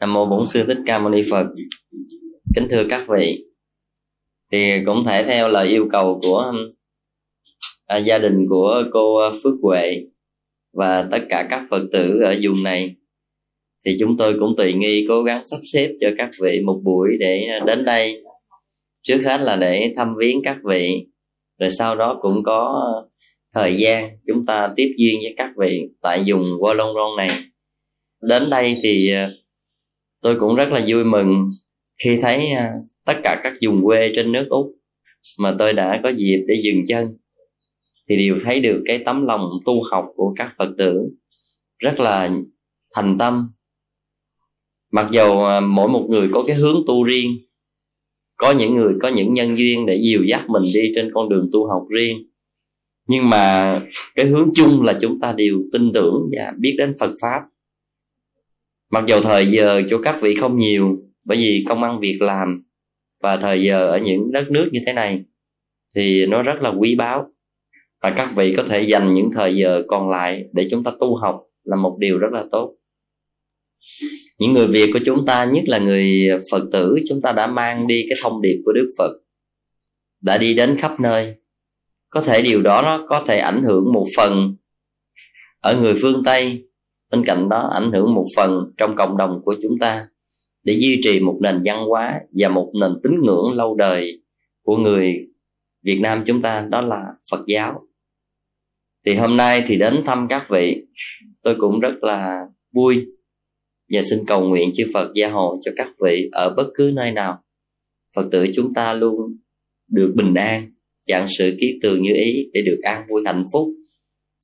Nam mô Bổn sư Thích Ca Mâu Ni Phật. Kính thưa các vị, thì cũng thể theo lời yêu cầu của à, gia đình của cô Phước Huệ và tất cả các Phật tử ở vùng này thì chúng tôi cũng tùy nghi cố gắng sắp xếp cho các vị một buổi để đến đây trước hết là để thăm viếng các vị rồi sau đó cũng có thời gian chúng ta tiếp duyên với các vị tại dùng Wollongong này. Đến đây thì ờ, tôi cũng rất là vui mừng khi thấy ờ, tất cả các vùng quê trên nước úc mà tôi đã có dịp để dừng chân. Thì đều thấy được cái tấm lòng tu học của các phật tử rất là thành tâm. Mặc dầu ờ, mỗi một người có cái hướng tu riêng có những người, có những nhân duyên để dìu dắt mình đi trên con đường tu học riêng. Nhưng mà cái hướng chung là chúng ta đều tin tưởng và biết đến phật pháp. Mặc dù thời giờ cho các vị không nhiều, bởi vì công ăn việc làm và thời giờ ở những đất nước như thế này, thì nó rất là quý báu. Và các vị có thể dành những thời giờ còn lại để chúng ta tu học là một điều rất là tốt những người việt của chúng ta, nhất là người phật tử, chúng ta đã mang đi cái thông điệp của đức phật, đã đi đến khắp nơi. Có thể điều đó nó có thể ảnh hưởng một phần ở người phương tây, bên cạnh đó ảnh hưởng một phần trong cộng đồng của chúng ta, để duy trì một nền văn hóa và một nền tín ngưỡng lâu đời của người Việt Nam chúng ta, đó là Phật giáo. Thì hôm nay thì đến thăm các vị, tôi cũng rất là vui và xin cầu nguyện chư Phật gia hộ cho các vị ở bất cứ nơi nào. Phật tử chúng ta luôn được bình an, dạng sự ký tường như ý để được an vui hạnh phúc,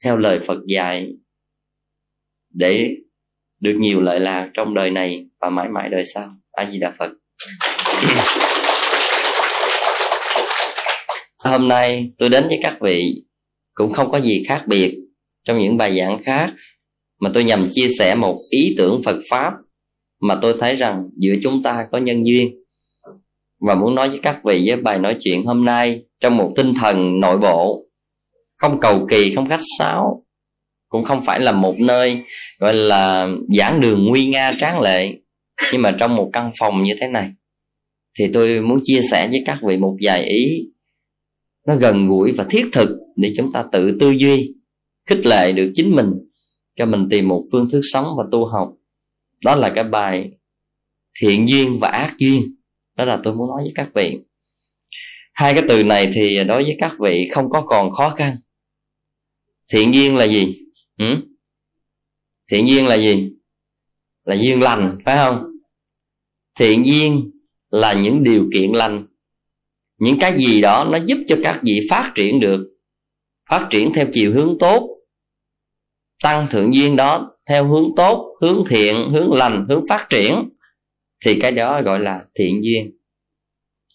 theo lời Phật dạy để được nhiều lợi lạc trong đời này và mãi mãi đời sau. A di đà phật. Hôm nay tôi đến với các vị cũng không có gì khác biệt trong những bài giảng khác mà tôi nhằm chia sẻ một ý tưởng phật pháp mà tôi thấy rằng giữa chúng ta có nhân duyên. Và muốn nói với các vị với bài nói chuyện hôm nay trong một tinh thần nội bộ, không cầu kỳ, không khách sáo, cũng không phải là một nơi gọi là giảng đường nguy nga tráng lệ, nhưng mà trong một căn phòng như thế này. Thì tôi muốn chia sẻ với các vị một vài ý nó gần gũi và thiết thực để chúng ta tự tư duy, khích lệ được chính mình cho mình tìm một phương thức sống và tu học. Đó là cái bài thiện duyên và ác duyên. Đó là tôi muốn nói với các vị. Hai cái từ này thì đối với các vị không có còn khó khăn. Thiện duyên là gì? Ừ? thiện duyên là gì? Là duyên lành, phải không? Thiện duyên là những điều kiện lành. Những cái gì đó nó giúp cho các vị phát triển được, phát triển theo chiều hướng tốt tăng thượng duyên đó theo hướng tốt, hướng thiện, hướng lành, hướng phát triển, thì cái đó gọi là thiện duyên.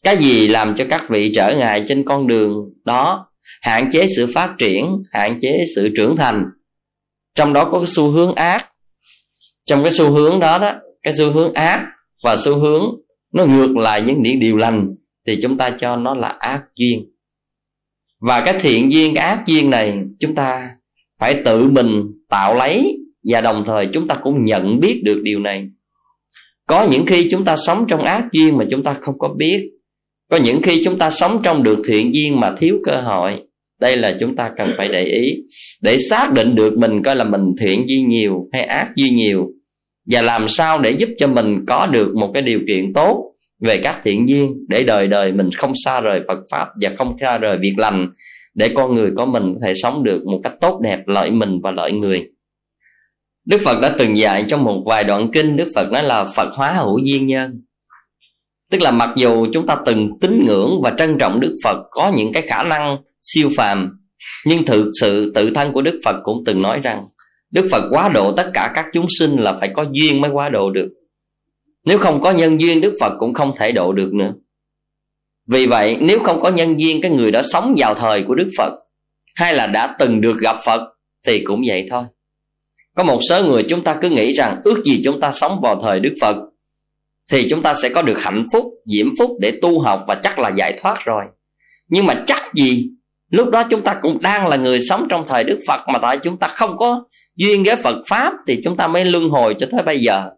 Cái gì làm cho các vị trở ngại trên con đường đó? Hạn chế sự phát triển, hạn chế sự trưởng thành. Trong đó có cái xu hướng ác. Trong cái xu hướng đó đó, cái xu hướng ác và xu hướng nó ngược lại những điểm điều lành, thì chúng ta cho nó là ác duyên. Và cái thiện duyên, cái ác duyên này, chúng ta phải tự mình tạo lấy và đồng thời chúng ta cũng nhận biết được điều này. Có những khi chúng ta sống trong ác duyên mà chúng ta không có biết. Có những khi chúng ta sống trong được thiện duyên mà thiếu cơ hội. Đây là chúng ta cần phải để ý. Để xác định được mình coi là mình thiện duyên nhiều hay ác duyên nhiều. Và làm sao để giúp cho mình có được một cái điều kiện tốt về các thiện duyên để đời đời mình không xa rời Phật pháp và không xa rời việc lành để con người có mình có thể sống được một cách tốt đẹp lợi mình và lợi người. Đức Phật đã từng dạy trong một vài đoạn kinh, Đức Phật nói là Phật hóa hữu duyên nhân. Tức là mặc dù chúng ta từng tín ngưỡng và trân trọng Đức Phật có những cái khả năng siêu phàm, nhưng thực sự tự thân của đức phật cũng từng nói rằng, đức phật quá độ tất cả các chúng sinh là phải có duyên mới quá độ được. Nếu không có nhân duyên, đức phật cũng không thể độ được nữa vì vậy, nếu không có nhân duyên cái người đó sống vào thời của đức phật, hay là đã từng được gặp phật, thì cũng vậy thôi. Có một số người chúng ta cứ nghĩ rằng ước gì chúng ta sống vào thời đức phật, thì chúng ta sẽ có được hạnh phúc, diễm phúc để tu học và chắc là giải thoát rồi. Nhưng mà chắc gì, lúc đó chúng ta cũng đang là người sống trong thời đức phật, mà tại chúng ta không có duyên với phật pháp thì chúng ta mới luân hồi cho tới bây giờ.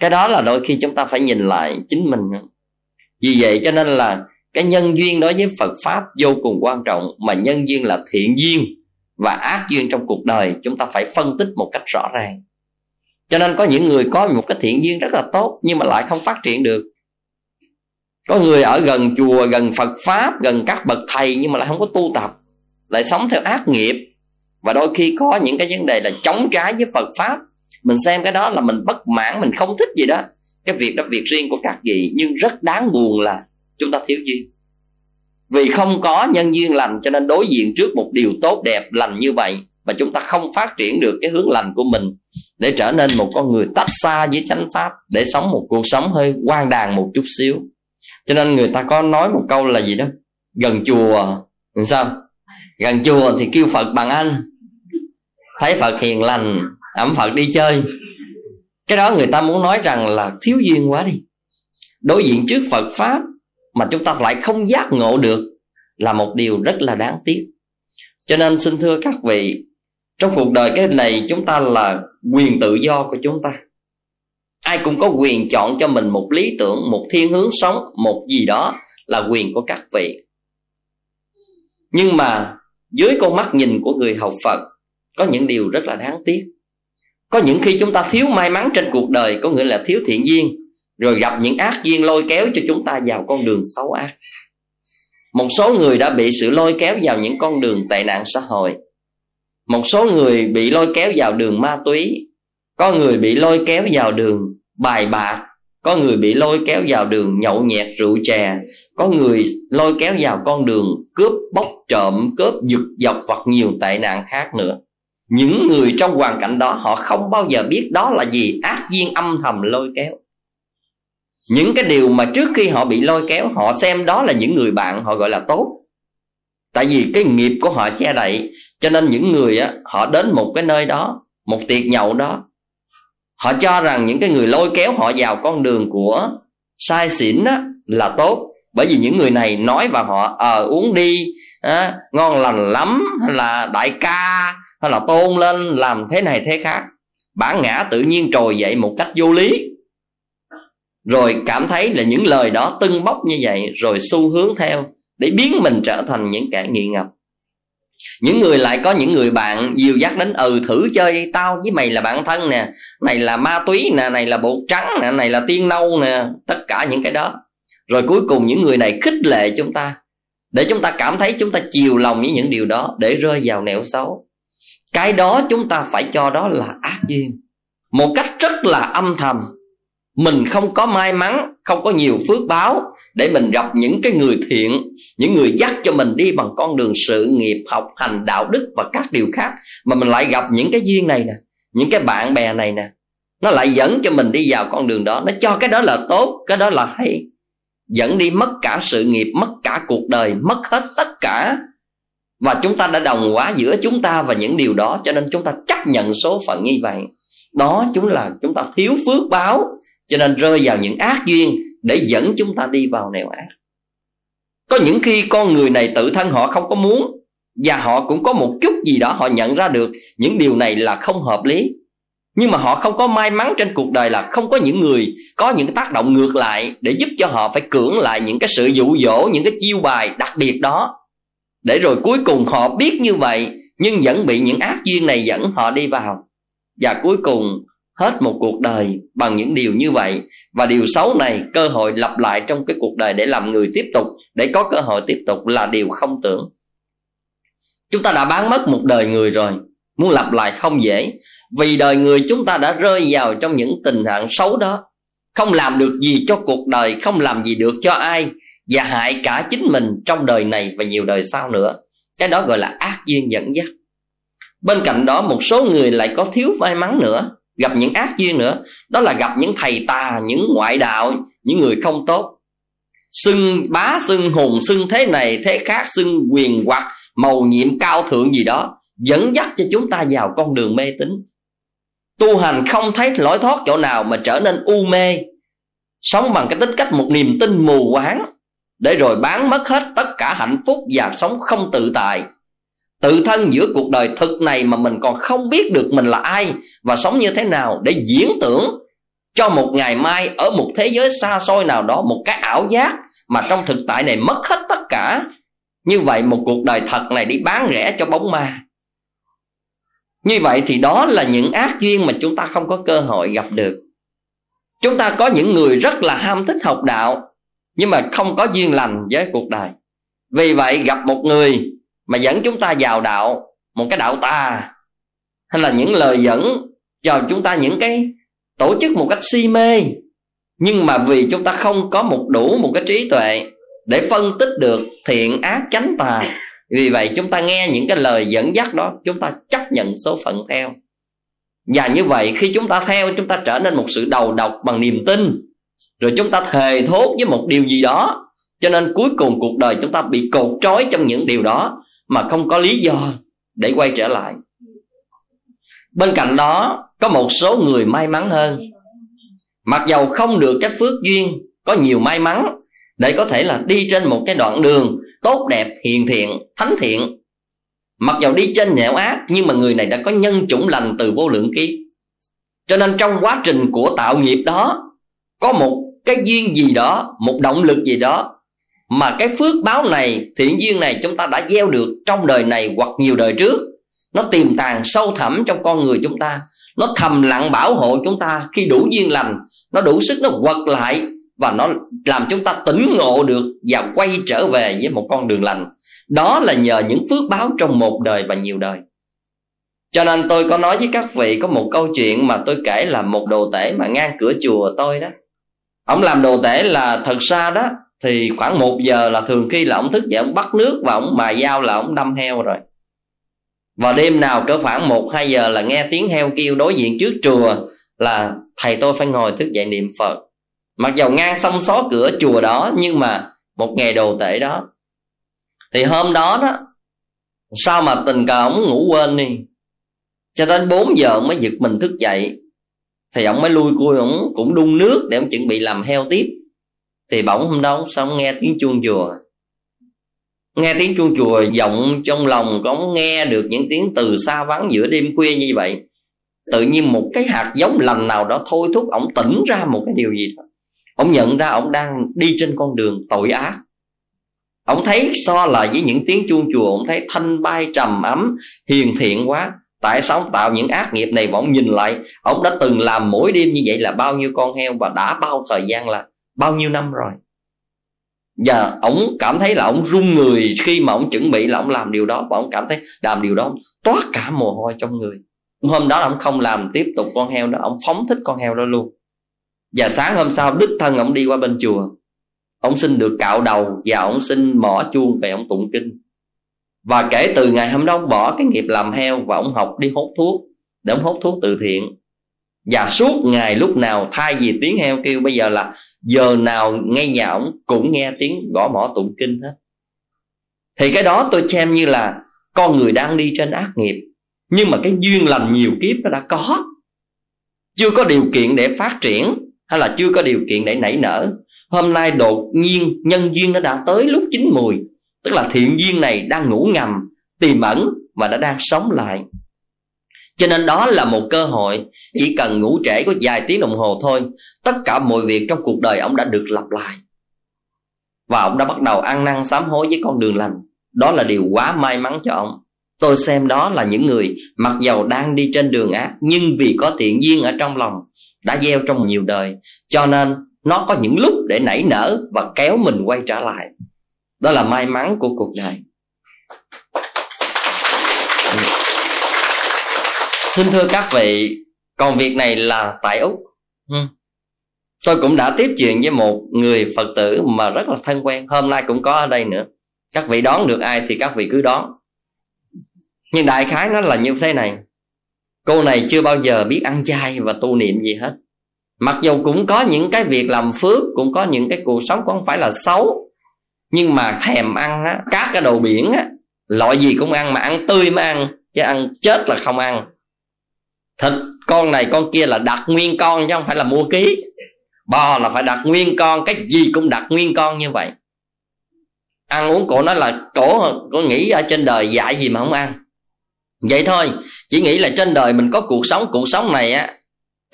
Cái đó là đôi khi chúng ta phải nhìn lại chính mình vì vậy cho nên là cái nhân duyên đối với phật pháp vô cùng quan trọng, mà nhân duyên là thiện duyên và ác duyên trong cuộc đời, chúng ta phải phân tích một cách rõ ràng. Cho nên có những người có một cái thiện duyên rất là tốt, nhưng mà lại không phát triển được. Có người ở gần chùa, gần phật pháp, gần các bậc thầy, nhưng mà lại không có tu tập, lại sống theo ác nghiệp. Và đôi khi có những cái vấn đề là chống trái với phật pháp. Mình xem cái đó là mình bất mãn, mình không thích gì đó cái việc đó việc riêng của các vị, nhưng rất đáng buồn là chúng ta thiếu duyên. Vì không có nhân duyên lành, cho nên đối diện trước một điều tốt đẹp, lành như vậy, mà chúng ta không phát triển được cái hướng lành của mình, để trở nên một con người tách xa với chánh pháp, để sống một cuộc sống hơi quan đàn một chút xíu. Cho nên người ta có nói một câu là gì đó? Gần chùa, làm sao? Gần chùa thì kêu phật bằng anh. Thấy phật hiền lành, ẩm phật đi chơi cái đó người ta muốn nói rằng là thiếu duyên quá đi. Đối diện trước phật pháp mà chúng ta lại không giác ngộ được là một điều rất là đáng tiếc. Cho nên xin thưa các vị, trong cuộc đời cái này chúng ta là quyền tự do của chúng ta. Ai cũng có quyền chọn cho mình một lý tưởng, một thiên hướng sống, một gì đó là quyền của các vị. Nhưng mà dưới con mắt nhìn của người học phật, có những điều rất là đáng tiếc có những khi chúng ta thiếu may mắn trên cuộc đời, có nghĩa là thiếu thiện duyên, rồi gặp những ác duyên lôi kéo cho chúng ta vào con đường xấu ác. Một số người đã bị sự lôi kéo vào những con đường tệ nạn xã hội. Một số người bị lôi kéo vào đường ma túy. Có người bị lôi kéo vào đường bài bạc. Có người bị lôi kéo vào đường nhậu nhẹt, rượu chè. Có người lôi kéo vào con đường cướp bóc trộm, cướp giật dọc hoặc nhiều tệ nạn khác nữa những người trong hoàn cảnh đó họ không bao giờ biết đó là gì. Ác duyên âm thầm lôi kéo. Những cái điều mà trước khi họ bị lôi kéo họ xem đó là những người bạn họ gọi là tốt. Tại vì cái nghiệp của họ che đậy cho nên những người á họ đến một cái nơi đó một tiệc nhậu đó. Họ cho rằng những cái người lôi kéo họ vào con đường của sai xỉn á là tốt. Bởi vì những người này nói và họ ờ à, uống đi à, ngon lành lắm là đại ca hay là tôn lên, làm thế này thế khác. Bản ngã tự nhiên trồi dậy một cách vô lý. Rồi cảm thấy là những lời đó tưng bốc như vậy, rồi xu hướng theo để biến mình trở thành những kẻ nghiện ngập. Những người lại có những người bạn dìu dắt đến ừ thử chơi tao với mày là bạn thân nè. Này là ma túy nè, này là bột trắng nè, này là tiên nâu nè. Tất cả những cái đó. Rồi cuối cùng những người này khích lệ chúng ta, để chúng ta cảm thấy chúng ta chiều lòng với những điều đó, để rơi vào nẻo xấu cái đó chúng ta phải cho đó là ác duyên. Một cách rất là âm thầm. Mình không có may mắn, không có nhiều phước báo để mình gặp những cái người thiện, những người dắt cho mình đi bằng con đường sự nghiệp, học hành, đạo đức và các điều khác, mà mình lại gặp những cái duyên này nè, những cái bạn bè này nè. Nó lại dẫn cho mình đi vào con đường đó. Nó cho cái đó là tốt, cái đó là hay. Dẫn đi mất cả sự nghiệp, mất cả cuộc đời, mất hết tất cả và chúng ta đã đồng hóa giữa chúng ta và những điều đó, cho nên chúng ta chấp nhận số phận như vậy. Đó chúng là chúng ta thiếu phước báo, cho nên rơi vào những ác duyên để dẫn chúng ta đi vào nẻo ác. Có những khi con người này tự thân họ không có muốn, và họ cũng có một chút gì đó họ nhận ra được những điều này là không hợp lý. Nhưng mà họ không có may mắn trên cuộc đời là không có những người có những tác động ngược lại để giúp cho họ phải cưỡng lại những cái sự dụ dỗ, những cái chiêu bài đặc biệt đó để rồi cuối cùng họ biết như vậy, nhưng vẫn bị những ác duyên này dẫn họ đi vào. Và cuối cùng, hết một cuộc đời bằng những điều như vậy. Và điều xấu này cơ hội lặp lại trong cái cuộc đời để làm người tiếp tục, để có cơ hội tiếp tục là điều không tưởng. Chúng ta đã bán mất một đời người rồi, muốn lặp lại không dễ. Vì đời người chúng ta đã rơi vào trong những tình trạng xấu đó. Không làm được gì cho cuộc đời, không làm gì được cho ai và hại cả chính mình trong đời này và nhiều đời sau nữa. Cái đó gọi là ác duyên dẫn dắt bên cạnh đó, một số người lại có thiếu may mắn nữa. Gặp những ác duyên nữa. Đó là gặp những thầy tà, những ngoại đạo, những người không tốt. Xưng bá, xưng hùng, xưng thế này, thế khác, xưng quyền hoặc màu nhiệm cao thượng gì đó, dẫn dắt cho chúng ta vào con đường mê tín. Tu hành không thấy lối thoát chỗ nào mà trở nên u mê. Sống bằng cái tính cách một niềm tin mù quáng để rồi bán mất hết tất cả hạnh phúc và sống không tự tại. Tự thân giữa cuộc đời thực này mà mình còn không biết được mình là ai và sống như thế nào để diễn tưởng cho một ngày mai ở một thế giới xa xôi nào đó, một cái ảo giác mà trong thực tại này mất hết tất cả. Như vậy một cuộc đời thật này đi bán rẻ cho bóng ma. Như vậy thì đó là những ác duyên mà chúng ta không có cơ hội gặp được. Chúng ta có những người rất là ham thích học đạo nhưng mà không có duyên lành với cuộc đời. Vì vậy gặp một người mà dẫn chúng ta vào đạo, một cái đạo tà, hay là những lời dẫn cho chúng ta những cái tổ chức một cách si mê, nhưng mà vì chúng ta không có một đủ một cái trí tuệ để phân tích được thiện ác chánh tà, vì vậy chúng ta nghe những cái lời dẫn dắt đó, chúng ta chấp nhận số phận theo. Và như vậy khi chúng ta theo, chúng ta trở nên một sự đầu độc bằng niềm tin rồi chúng ta thề thốt với một điều gì đó. Cho nên cuối cùng cuộc đời chúng ta bị cột trói trong những điều đó mà không có lý do để quay trở lại. Bên cạnh đó, có một số người may mắn hơn. Mặc dầu không được cái phước duyên, có nhiều may mắn, để có thể là đi trên một cái đoạn đường tốt đẹp, hiền thiện, thánh thiện. Mặc dầu đi trên nẻo ác, nhưng mà người này đã có nhân chủng lành từ vô lượng kiếp. Cho nên trong quá trình của tạo nghiệp đó, có một cái duyên gì đó, một động lực gì đó, mà cái phước báo này, thiện duyên này chúng ta đã gieo được trong đời này hoặc nhiều đời trước. Nó tiềm tàng sâu thẳm trong con người chúng ta. Nó thầm lặng bảo hộ chúng ta. Khi đủ duyên lành, nó đủ sức nó quật lại và nó làm chúng ta tỉnh ngộ được và quay trở về với một con đường lành. Đó là nhờ những phước báo trong một đời và nhiều đời. Cho nên tôi có nói với các vị có một câu chuyện mà tôi kể là một đồ tể mà ngang cửa chùa tôi đó ông làm đồ tể là thật ra đó, thì khoảng một giờ là thường khi là ông thức dậy, ông bắt nước và ông mài dao là ông đâm heo rồi. Và đêm nào cỡ khoảng một, hai giờ là nghe tiếng heo kêu đối diện trước chùa là, thầy tôi phải ngồi thức dậy niệm phật. Mặc dầu ngang sông xó cửa chùa đó, nhưng mà một ngày đồ tể đó. Thì hôm đó đó, sao mà tình cờ ông ngủ quên đi? Cho đến 4 giờ mới giật mình thức dậy thì ông mới lui cui, ông cũng đun nước để ông chuẩn bị làm heo tiếp. Thì bỗng hôm đó xong nghe tiếng chuông chùa? Nghe tiếng chuông chùa vọng trong lòng có nghe được những tiếng từ xa vắng giữa đêm khuya như vậy. Tự nhiên một cái hạt giống lành nào đó thôi thúc ông tỉnh ra một cái điều gì đó. Ông nhận ra ông đang đi trên con đường tội ác. Ông thấy so lại với những tiếng chuông chùa, ông thấy thanh bay trầm, ấm, hiền thiện quá tại sao ông tạo những ác nghiệp này mà ông nhìn lại? Ông đã từng làm mỗi đêm như vậy là bao nhiêu con heo và đã bao thời gian là bao nhiêu năm rồi? Và ông cảm thấy là ông run người khi mà ông chuẩn bị là ông làm điều đó và ông cảm thấy làm điều đó toát cả mồ hôi trong người. Hôm đó ông không làm tiếp tục con heo đó ông phóng thích con heo đó luôn. Và sáng hôm sau, đích thân ông đi qua bên chùa. Ông xin được cạo đầu và ông xin mỏ chuông về ông tụng kinh và kể từ ngày hôm đó ông bỏ cái nghiệp làm heo và ông học đi hút thuốc, để ông hút thuốc từ thiện. Và suốt ngày lúc nào thay vì tiếng heo kêu, bây giờ là giờ nào ngay nhà ông cũng nghe tiếng gõ mỏ tụng kinh hết. Thì cái đó tôi xem như là con người đang đi trên ác nghiệp. Nhưng mà cái duyên lành nhiều kiếp nó đã có. Chưa có điều kiện để phát triển, hay là chưa có điều kiện để nảy nở. Hôm nay đột nhiên nhân duyên nó đã tới lúc chín mùi tức là thiện duyên này đang ngủ ngầm tiềm ẩn và nó đang sống lại. Cho nên đó là một cơ hội, chỉ cần ngủ trễ có vài tiếng đồng hồ thôi, tất cả mọi việc trong cuộc đời ông đã được lặp lại. Và ông đã bắt đầu ăn năn sám hối với con đường lành. Đó là điều quá may mắn cho ông. Tôi xem đó là những người mặc dầu đang đi trên đường ác, nhưng vì có thiện duyên ở trong lòng, đã gieo trong nhiều đời. Cho nên nó có những lúc để nảy nở và kéo mình quay trở lại đó là may mắn của cuộc đời. Xin thưa các vị còn việc này là tại úc. Ừ. tôi cũng đã tiếp chuyện với một người phật tử mà rất là thân quen. Hôm nay cũng có ở đây nữa. Các vị đón được ai thì các vị cứ đón. Nhưng đại khái nó là như thế này. Cô này chưa bao giờ biết ăn chay và tu niệm gì hết. Mặc dù cũng có những cái việc làm phước cũng có những cái cuộc sống cũng không phải là xấu nhưng mà thèm ăn á, các cái đồ biển á, loại gì cũng ăn mà ăn tươi mới ăn, chứ ăn chết là không ăn. Thịt con này con kia là đặt nguyên con chứ không phải là mua ký. Bò là phải đặt nguyên con, cái gì cũng đặt nguyên con như vậy. Ăn uống cổ nói là cổ có nghĩ ở trên đời dạy gì mà không ăn. Vậy thôi, chỉ nghĩ là trên đời mình có cuộc sống cuộc sống này á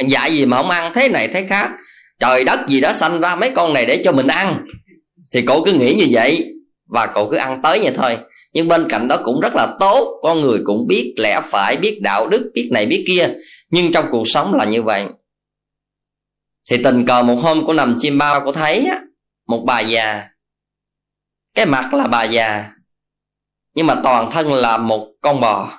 dạy gì mà không ăn, thế này thế khác. Trời đất gì đó sanh ra mấy con này để cho mình ăn thì cậu cứ nghĩ như vậy và cậu cứ ăn tới vậy thôi. Nhưng bên cạnh đó cũng rất là tốt. Con người cũng biết lẽ phải biết đạo đức biết này biết kia. Nhưng trong cuộc sống là như vậy. Thì tình cờ một hôm cô nằm chim bao cô thấy á, một bà già. Cái mặt là bà già nhưng mà toàn thân là một con bò.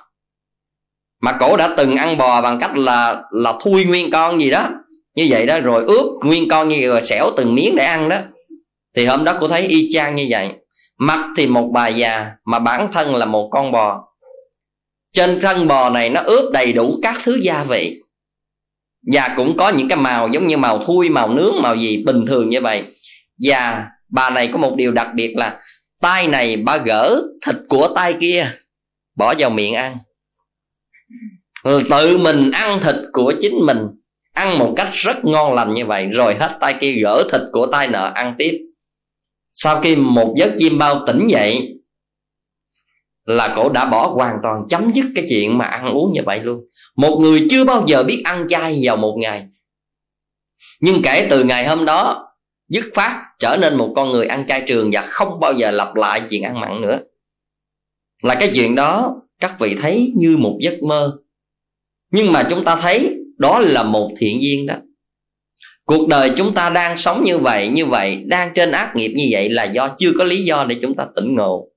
Mà cổ đã từng ăn bò bằng cách là là thui nguyên con gì đó. Như vậy đó rồi ướp nguyên con như vậy rồi xẻo từng miếng để ăn đó thì hôm đó cô thấy y chang như vậy. Mặt thì một bà già, mà bản thân là một con bò. Trên thân bò này nó ướp đầy đủ các thứ gia vị. Và cũng có những cái màu giống như màu thui, màu nướng, màu gì bình thường như vậy. Và bà này có một điều đặc biệt là tay này bà gỡ thịt của tay kia, bỏ vào miệng ăn. Ừ, tự mình ăn thịt của chính mình, ăn một cách rất ngon lành như vậy, rồi hết tay kia gỡ thịt của tay nợ ăn tiếp sau khi một giấc chim bao tỉnh dậy, là cổ đã bỏ hoàn toàn chấm dứt cái chuyện mà ăn uống như vậy luôn. Một người chưa bao giờ biết ăn chay vào một ngày. Nhưng kể từ ngày hôm đó, dứt phát trở nên một con người ăn chay trường và không bao giờ lặp lại chuyện ăn mặn nữa. Là cái chuyện đó, các vị thấy như một giấc mơ. Nhưng mà chúng ta thấy đó là một thiện duyên đó cuộc đời chúng ta đang sống như vậy như vậy đang trên ác nghiệp như vậy là do chưa có lý do để chúng ta tỉnh ngộ.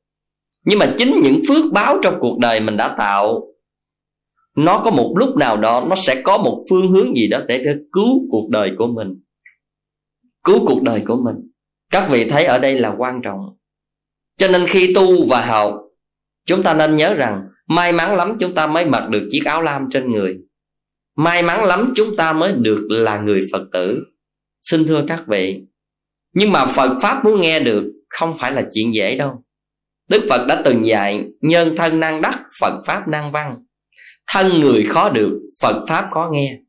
Nhưng mà chính những phước báo trong cuộc đời mình đã tạo nó có một lúc nào đó nó sẽ có một phương hướng gì đó để, để cứu cuộc đời của mình. Cứu cuộc đời của mình. Các vị thấy ở đây là quan trọng. Cho nên khi tu và học chúng ta nên nhớ rằng may mắn lắm chúng ta mới mặc được chiếc áo lam trên người. May mắn lắm chúng ta mới được là người phật tử xin thưa các vị, nhưng mà phật pháp muốn nghe được không phải là chuyện dễ đâu. Đức phật đã từng dạy, nhân thân năng đắc, phật pháp năng văn. Thân người khó được, phật pháp khó nghe.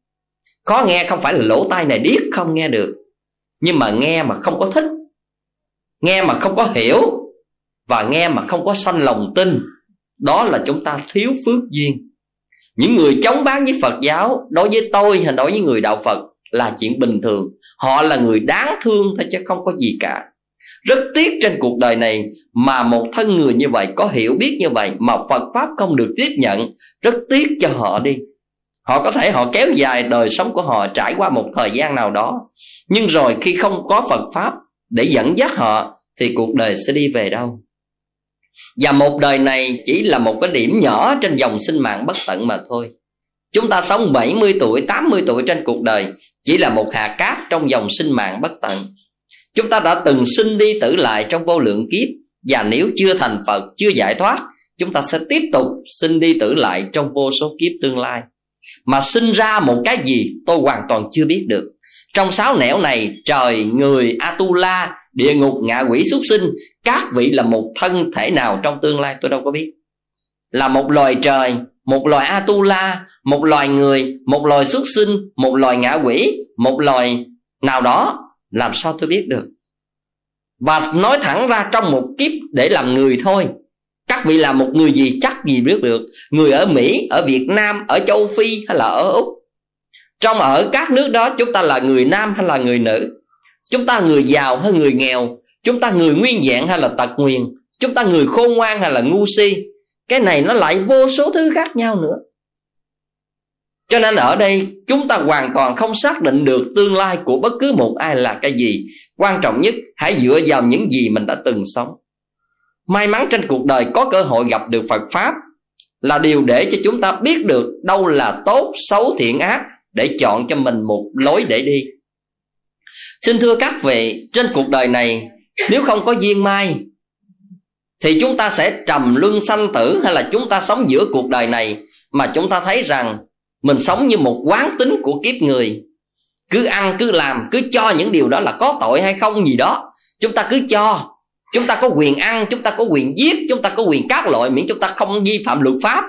Khó nghe không phải là lỗ tai này điếc không nghe được, nhưng mà nghe mà không có thích. Nghe mà không có hiểu, và nghe mà không có sanh lòng tin, đó là chúng ta thiếu phước duyên. Những người chống bán với phật giáo, đối với tôi hay đối với người đạo phật là chuyện bình thường họ là người đáng thương thôi chứ không có gì cả. Rất tiếc trên cuộc đời này mà một thân người như vậy có hiểu biết như vậy mà phật pháp không được tiếp nhận rất tiếc cho họ đi. Họ có thể họ kéo dài đời sống của họ trải qua một thời gian nào đó nhưng rồi khi không có phật pháp để dẫn dắt họ thì cuộc đời sẽ đi về đâu? Và một đời này chỉ là một cái điểm nhỏ trên dòng sinh mạng bất tận mà thôi. Chúng ta sống 70 tuổi, 80 tuổi trên cuộc đời chỉ là một hạt cát trong dòng sinh mạng bất tận. Chúng ta đã từng sinh đi tử lại trong vô lượng kiếp Và nếu chưa thành Phật, chưa giải thoát Chúng ta sẽ tiếp tục sinh đi tử lại trong vô số kiếp tương lai. Mà sinh ra một cái gì tôi hoàn toàn chưa biết được. Trong sáu nẻo này trời, người, Atula địa ngục ngạ quỷ súc sinh các vị là một thân thể nào trong tương lai tôi đâu có biết. Là một loài trời một loài atula, một loài người, một loài súc sinh, một loài ngạ quỷ, một loài nào đó, làm sao tôi biết được? Và nói thẳng ra trong một kiếp để làm người thôi. Các vị là một người gì chắc gì biết được. Người ở mỹ, ở việt nam, ở châu phi hay là ở úc? Trong ở các nước đó, chúng ta là người nam hay là người nữ? Chúng ta người giàu hay người nghèo? Chúng ta người nguyên dạng hay là tật nguyền? Chúng ta người khôn ngoan hay là ngu si? Cái này nó lại vô số thứ khác nhau nữa. Cho nên ở đây chúng ta hoàn toàn không xác định được tương lai của bất cứ một ai là cái gì. Quan trọng nhất, hãy dựa vào những gì mình đã từng sống. May mắn trên cuộc đời có cơ hội gặp được phật pháp là điều để cho chúng ta biết được đâu là tốt, xấu, thiện ác để chọn cho mình một lối để đi. Xin thưa các vị, Trên cuộc đời này, Nếu không có duyên mai thì chúng ta sẽ trầm luân sanh tử Hay là chúng ta sống giữa cuộc đời này Mà chúng ta thấy rằng Mình sống như một quán tính của kiếp người. Cứ ăn, cứ làm, Cứ cho những điều đó là có tội hay không gì đó. Chúng ta cứ cho. Chúng ta có quyền ăn, Chúng ta có quyền giết, Chúng ta có quyền các loại Miễn chúng ta không vi phạm luật pháp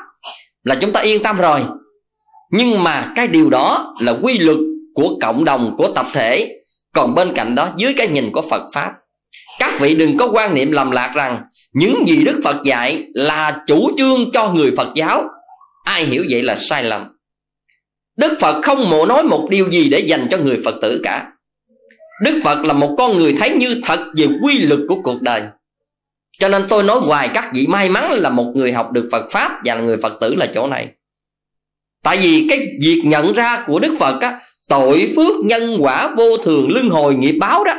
Là chúng ta yên tâm rồi. Nhưng mà cái điều đó là quy luật của cộng đồng, của tập thể. Còn bên cạnh đó, dưới cái nhìn của phật pháp, các vị đừng có quan niệm lầm lạc rằng những gì đức phật dạy là chủ trương cho người phật giáo. Ai hiểu vậy là sai lầm. Đức phật không mộ nói một điều gì để dành cho người phật tử cả. Đức phật là một con người thấy như thật về quy luật của cuộc đời. Cho nên tôi nói hoài các vị may mắn là một người học được phật pháp và là người phật tử là chỗ này. Tại vì cái việc nhận ra của đức phật á, tội phước nhân quả vô thường luân hồi nghiệp báo đó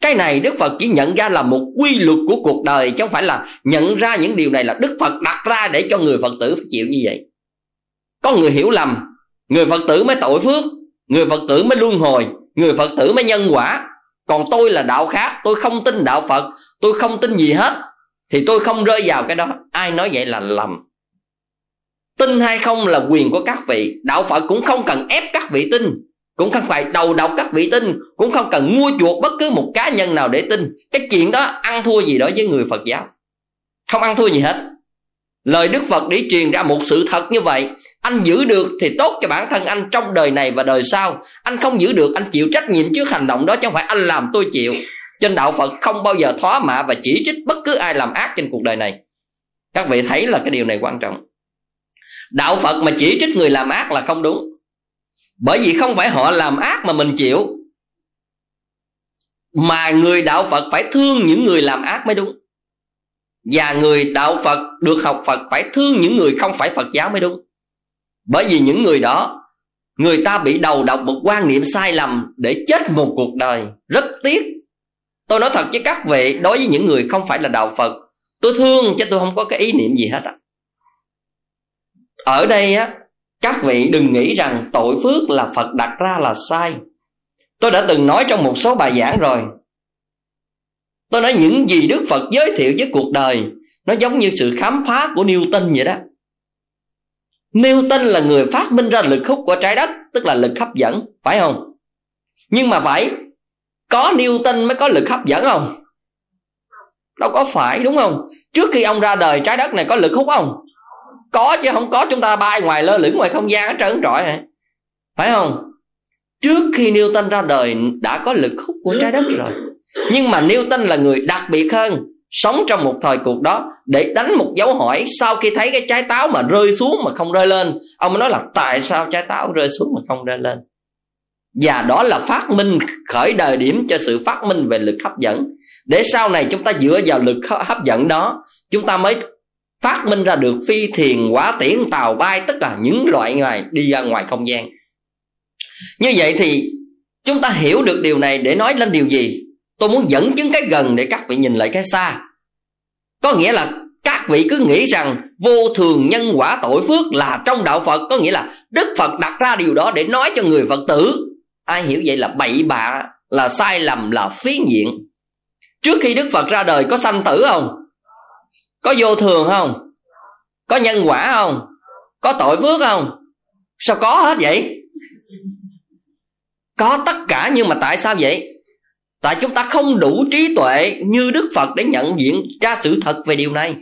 cái này đức phật chỉ nhận ra là một quy luật của cuộc đời, chứ không phải là nhận ra những điều này là đức phật đặt ra để cho người phật tử phải chịu như vậy. Có người hiểu lầm, người phật tử mới tội phước, người phật tử mới luân hồi, người phật tử mới nhân quả. Còn tôi là đạo khác, tôi không tin đạo phật, tôi không tin gì hết, thì tôi không rơi vào cái đó. Ai nói vậy là lầm. Tin hay không là quyền của các vị. Đạo phật cũng không cần ép các vị tin cũng không phải đầu độc các vị tin cũng không cần mua chuộc bất cứ một cá nhân nào để tin. Cái chuyện đó ăn thua gì đó với người phật giáo? Không ăn thua gì hết. Lời đức phật để truyền ra một sự thật như vậy, anh giữ được thì tốt cho bản thân anh trong đời này và đời sau. Anh không giữ được, anh chịu trách nhiệm trước hành động đó, chứ không phải anh làm tôi chịu. Trên đạo phật không bao giờ thóa mạ và chỉ trích bất cứ ai làm ác trên cuộc đời này. Các vị thấy là cái điều này quan trọng. Đạo phật mà chỉ trích người làm ác là không đúng bởi vì không phải họ làm ác mà mình chịu. Mà người đạo phật phải thương những người làm ác mới đúng. Và người đạo phật được học phật phải thương những người không phải phật giáo mới đúng. Bởi vì những người đó, người ta bị đầu độc một quan niệm sai lầm để chết một cuộc đời. Rất tiếc. Tôi nói thật với các vị, đối với những người không phải là đạo phật, tôi thương chứ tôi không có cái ý niệm gì hết á. Ở đây á các vị đừng nghĩ rằng tội phước là phật đặt ra là sai. Tôi đã từng nói trong một số bài giảng rồi. Tôi nói những gì đức phật giới thiệu với cuộc đời, nó giống như sự khám phá của newton vậy đó. Newton là người phát minh ra lực hút của trái đất, tức là lực hấp dẫn, phải không? Nhưng mà phải, có newton mới có lực hấp dẫn không? Đâu có phải, đúng không? Trước khi ông ra đời, trái đất này có lực hút không? Có chứ, không có. Chúng ta bay ngoài lơ lửng ngoài không gian hết trơn trọi phải không? Trước khi Newton ra đời, đã có lực hút của trái đất rồi. Nhưng mà Newton là người đặc biệt hơn. Sống trong một thời cuộc đó, để đánh một dấu hỏi, sau khi thấy cái trái táo mà rơi xuống mà không rơi lên, ông mới nói là tại sao trái táo rơi xuống mà không rơi lên? Và đó là phát minh khởi đời điểm cho sự phát minh về lực hấp dẫn. Để sau này chúng ta dựa vào lực hấp dẫn đó, chúng ta mới phát minh ra được phi thiền, quả tiễn, tàu bay, tức là những loại ngoài đi ra ngoài không gian. Như vậy thì chúng ta hiểu được điều này để nói lên điều gì? Tôi muốn dẫn chứng cái gần để các vị nhìn lại cái xa. Có nghĩa là các vị cứ nghĩ rằng vô thường nhân quả tội phước là trong đạo phật, có nghĩa là đức phật đặt ra điều đó để nói cho người phật tử. Ai hiểu vậy là bậy bạ, là sai lầm, là phiến diện trước khi đức phật ra đời có sanh tử không? Có vô thường không? Có nhân quả không? Có tội phước không? Sao có hết vậy? Có tất cả nhưng mà tại sao vậy? Tại chúng ta không đủ trí tuệ như đức phật để nhận diện ra sự thật về điều này.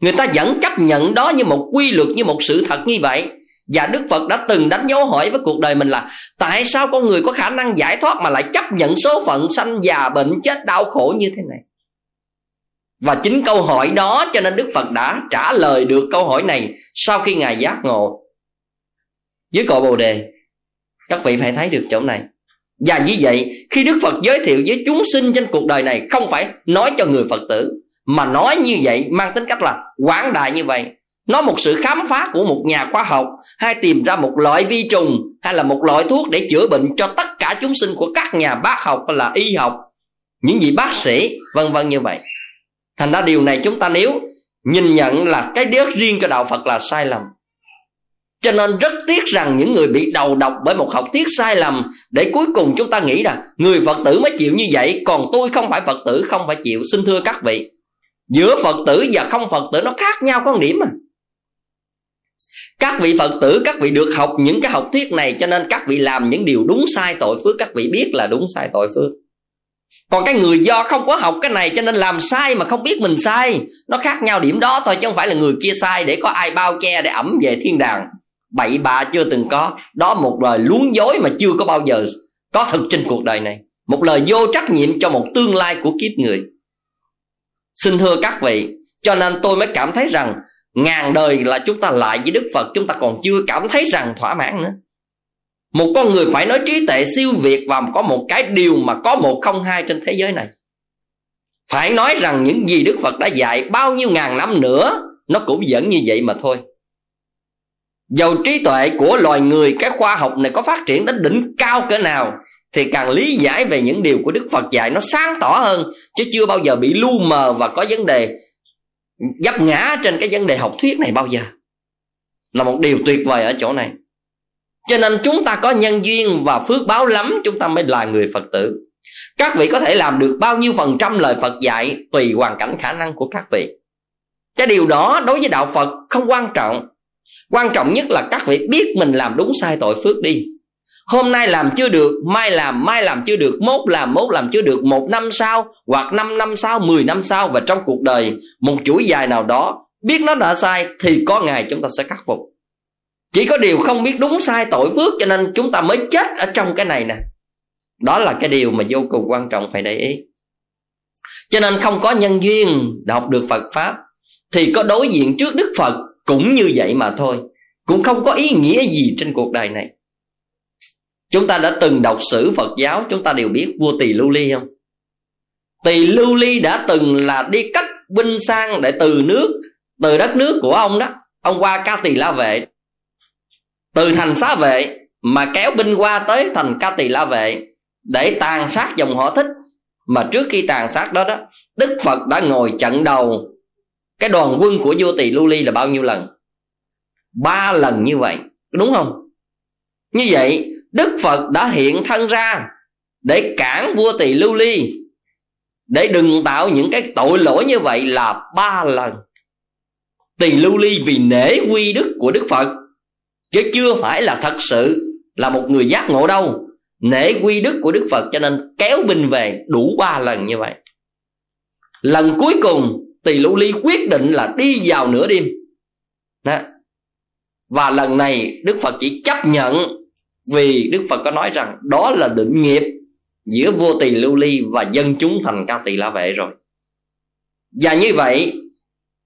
Người ta vẫn chấp nhận đó như một quy luật, như một sự thật như vậy. Và đức phật đã từng đánh dấu hỏi với cuộc đời mình là, tại sao con người có khả năng giải thoát mà lại chấp nhận số phận sanh già bệnh chết đau khổ như thế này? Và chính câu hỏi đó cho nên đức phật đã trả lời được câu hỏi này sau khi ngài giác ngộ. Dưới cội bồ đề, các vị phải thấy được chỗ này. Và như vậy, khi đức phật giới thiệu với chúng sinh trên cuộc đời này, không phải nói cho người phật tử, mà nói như vậy mang tính cách là quảng đại như vậy. Nó một sự khám phá của một nhà khoa học, hay tìm ra một loại vi trùng, hay là một loại thuốc để chữa bệnh cho tất cả chúng sinh của các nhà bác học hay là y học, những vị bác sĩ, vân vân như vậy thành ra điều này chúng ta nếu nhìn nhận là cái đế riêng cho đạo phật là sai lầm. Cho nên rất tiếc rằng những người bị đầu độc bởi một học thuyết sai lầm để cuối cùng chúng ta nghĩ rằng người phật tử mới chịu như vậy, còn tôi không phải phật tử, không phải chịu. Xin thưa các vị, giữa phật tử và không phật tử nó khác nhau quan điểm mà. Các vị phật tử, các vị được học những cái học thuyết này, cho nên các vị làm những điều đúng sai tội phước, các vị biết là đúng sai tội phước còn cái người do không có học cái này cho nên làm sai mà không biết mình sai. Nó khác nhau điểm đó thôi, chứ không phải là người kia sai để có ai bao che để ẩm về thiên đàng. Bậy bạ chưa từng có. Đó một lời luống dối mà chưa có bao giờ có thực trên cuộc đời này. Một lời vô trách nhiệm cho một tương lai của kiếp người. Xin thưa các vị, cho nên tôi mới cảm thấy rằng ngàn đời là chúng ta lại với đức phật, chúng ta còn chưa cảm thấy rằng thỏa mãn nữa một con người phải nói trí tuệ siêu việt và có một cái điều mà có một không hai trên thế giới này. Phải nói rằng những gì đức phật đã dạy bao nhiêu ngàn năm nữa, nó cũng vẫn như vậy mà thôi. Dầu trí tuệ của loài người, cái khoa học này có phát triển đến đỉnh cao cỡ nào, thì càng lý giải về những điều của đức phật dạy nó sáng tỏ hơn, chứ chưa bao giờ bị lu mờ và có vấn đề dấp ngã trên cái vấn đề học thuyết này bao giờ. Là một điều tuyệt vời ở chỗ này cho nên chúng ta có nhân duyên và phước báo lắm, chúng ta mới là người phật tử. Các vị có thể làm được bao nhiêu phần trăm lời phật dạy tùy hoàn cảnh khả năng của các vị. Cái điều đó đối với đạo phật không quan trọng. Quan trọng nhất là các vị biết mình làm đúng sai tội phước đi. Hôm nay làm chưa được, mai làm mai làm chưa được, mốt làm mốt làm chưa được, một năm sau hoặc năm năm sau, mười năm sau và trong cuộc đời, một chuỗi dài nào đó, biết nó đã sai thì có ngày chúng ta sẽ khắc phục chỉ có điều không biết đúng sai tội phước cho nên chúng ta mới chết ở trong cái này nè. Đó là cái điều mà vô cùng quan trọng phải để ý. Cho nên không có nhân duyên đọc được phật pháp, thì có đối diện trước đức phật cũng như vậy mà thôi. Cũng không có ý nghĩa gì trên cuộc đời này. Chúng ta đã từng đọc sử phật giáo, chúng ta đều biết vua tỳ lưu ly không? Tỳ lưu ly đã từng là đi cắt binh sang để từ nước, từ đất nước của ông đó. Ông qua ca tỳ la vệ từ thành xá vệ mà kéo binh qua tới thành ca tỳ la vệ để tàn sát dòng họ thích. Mà trước khi tàn sát đó đó, đức phật đã ngồi chặn đầu cái đoàn quân của vua tỳ lưu ly là bao nhiêu lần? Ba lần như vậy đúng không? Như vậy, đức phật đã hiện thân ra để cản vua tỳ lưu ly để đừng tạo những cái tội lỗi như vậy là ba lần. Tỳ lưu ly vì nể quy đức của đức phật chứ chưa phải là thật sự là một người giác ngộ đâu. Nể quy đức của đức phật cho nên kéo binh về đủ ba lần như vậy. Lần cuối cùng, tỳ lưu ly quyết định là đi vào nửa đêm. Đó. và lần này, đức phật chỉ chấp nhận vì đức phật có nói rằng đó là định nghiệp giữa vua tỳ lưu ly và dân chúng thành ca tỳ la vệ rồi. Và như vậy,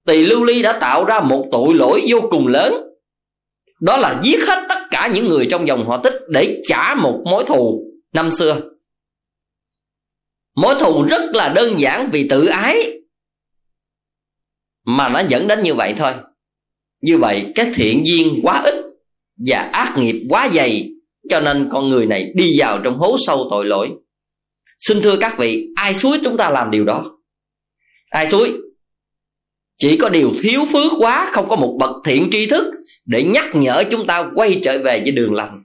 tỳ lưu ly đã tạo ra một tội lỗi vô cùng lớn đó là giết hết tất cả những người trong dòng họ tích để trả một mối thù năm xưa. Mối thù rất là đơn giản vì tự ái, mà nó dẫn đến như vậy thôi. Như vậy cái thiện duyên quá ít và ác nghiệp quá dày, cho nên con người này đi vào trong hố sâu tội lỗi. Xin thưa các vị, ai suối chúng ta làm điều đó? Ai suối? Chỉ có điều thiếu phước quá, không có một bậc thiện tri thức để nhắc nhở chúng ta quay trở về với đường lành.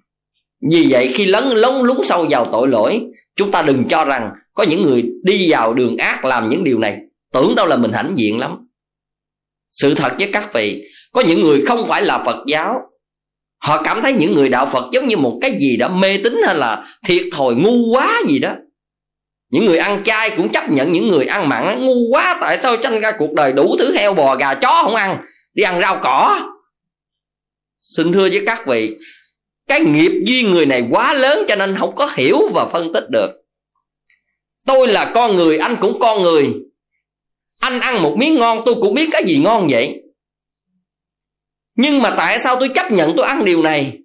Vì vậy, khi lấn lông lúng sâu vào tội lỗi, chúng ta đừng cho rằng có những người đi vào đường ác làm những điều này. Tưởng đâu là mình hãnh diện lắm. Sự thật với các vị, có những người không phải là phật giáo. Họ cảm thấy những người đạo phật giống như một cái gì đó mê tín hay là thiệt thòi ngu quá gì đó những người ăn chay cũng chấp nhận những người ăn mặn. Ngu quá, tại sao tranh ra cuộc đời đủ thứ heo bò gà chó không ăn? Đi ăn rau cỏ. Xin thưa với các vị, cái nghiệp duyên người này quá lớn cho nên không có hiểu và phân tích được. Tôi là con người, anh cũng con người. Anh ăn một miếng ngon, tôi cũng biết cái gì ngon vậy. Nhưng mà tại sao tôi chấp nhận tôi ăn điều này?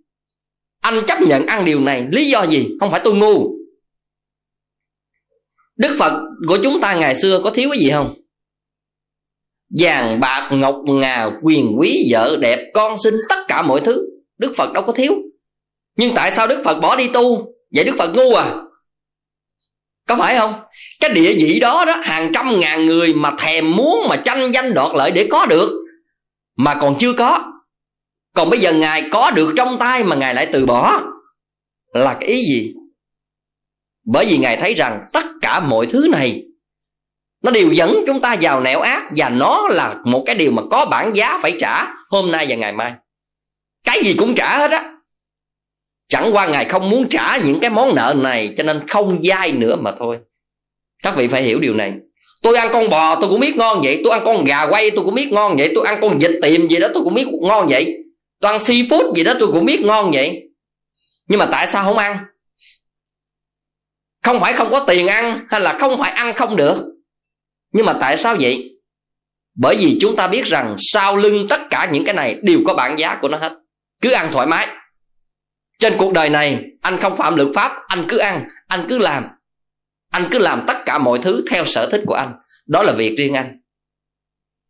Anh chấp nhận ăn điều này, lý do gì? Không phải tôi ngu đức phật của chúng ta ngày xưa có thiếu cái gì không? Vàng, bạc, ngọc, ngà, quyền, quý, vợ, đẹp, con, sinh, tất cả mọi thứ. Đức phật đâu có thiếu. Nhưng tại sao đức phật bỏ đi tu? Vậy đức phật ngu à? Có phải không? Cái địa vị đó đó, hàng trăm ngàn người mà thèm muốn mà tranh danh đoạt lợi để có được, mà còn chưa có. Còn bây giờ ngài có được trong tay mà ngài lại từ bỏ, là cái ý gì? Bởi vì ngài thấy rằng tất cả mọi thứ này, nó đều dẫn chúng ta vào nẻo ác và nó là một cái điều mà có bản giá phải trả hôm nay và ngày mai. Cái gì cũng trả hết á. Chẳng qua ngài không muốn trả những cái món nợ này cho nên không dai nữa mà thôi. Các vị phải hiểu điều này. Tôi ăn con bò, tôi cũng biết ngon vậy. Tôi ăn con gà quay, tôi cũng biết ngon vậy. Tôi ăn con vịt tiềm gì đó, tôi cũng biết ngon vậy. Tôi ăn seafood gì đó, tôi cũng biết ngon vậy. Nhưng mà tại sao không ăn? Không phải không có tiền ăn hay là không phải ăn không được. Nhưng mà tại sao vậy? Bởi vì chúng ta biết rằng sau lưng tất cả những cái này đều có bản giá của nó hết. Cứ ăn thoải mái. Trên cuộc đời này, anh không phạm luật pháp, anh cứ ăn, anh cứ làm. Anh cứ làm tất cả mọi thứ theo sở thích của anh. Đó là việc riêng anh.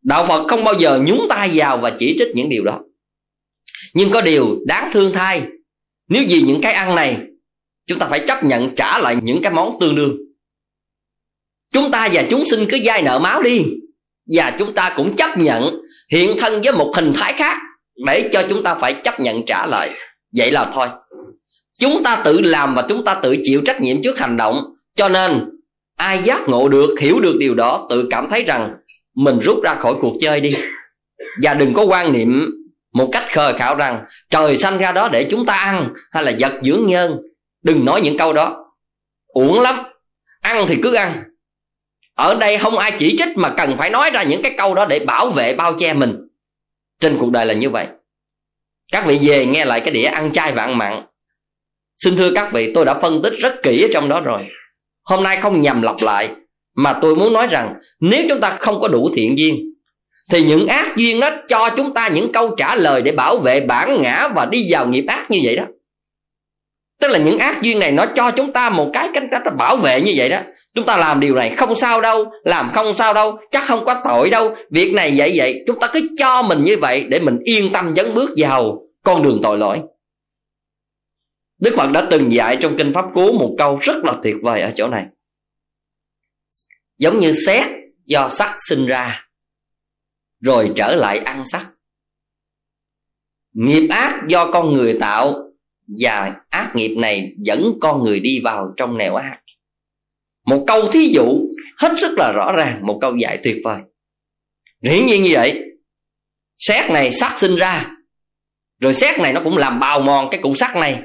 Đạo phật không bao giờ nhúng tay vào và chỉ trích những điều đó. Nhưng có điều đáng thương thay, nếu vì những cái ăn này chúng ta phải chấp nhận trả lại những cái món tương đương. Chúng ta và chúng sinh cứ dai nợ máu đi. Và chúng ta cũng chấp nhận hiện thân với một hình thái khác để cho chúng ta phải chấp nhận trả lại. Vậy là thôi. Chúng ta tự làm và chúng ta tự chịu trách nhiệm trước hành động. Cho nên, ai giác ngộ được, hiểu được điều đó, tự cảm thấy rằng mình rút ra khỏi cuộc chơi đi. Và đừng có quan niệm một cách khờ khạo rằng trời sanh ra đó để chúng ta ăn hay là vật dưỡng nhân đừng nói những câu đó. Uổng lắm. Ăn thì cứ ăn. Ở đây không ai chỉ trích mà cần phải nói ra những cái câu đó để bảo vệ, bao che mình. Trên cuộc đời là như vậy. Các vị về nghe lại cái đĩa ăn chay và ăn mặn. Xin thưa các vị, tôi đã phân tích rất kỹ ở trong đó rồi. Hôm nay không nhằm lặp lại, mà tôi muốn nói rằng nếu chúng ta không có đủ thiện duyên, thì những ác duyên đó cho chúng ta những câu trả lời để bảo vệ bản ngã và đi vào nghiệp ác như vậy đó tức là những ác duyên này nó cho chúng ta một cái cách cách bảo vệ như vậy đó. Chúng ta làm điều này không sao đâu, làm không sao đâu, chắc không có tội đâu. Việc này vậy vậy, chúng ta cứ cho mình như vậy để mình yên tâm dấn bước vào con đường tội lỗi. Đức phật đã từng dạy trong kinh pháp cú một câu rất là tuyệt vời ở chỗ này. Giống như xét do sắc sinh ra, rồi trở lại ăn sắc. Nghiệp ác do con người tạo và ác nghiệp này dẫn con người đi vào trong nẻo ác. Một câu thí dụ hết sức là rõ ràng một câu dạy tuyệt vời. Hiển nhiên như vậy xét này sát sinh ra rồi xét này nó cũng làm bào mòn cái cục sắt này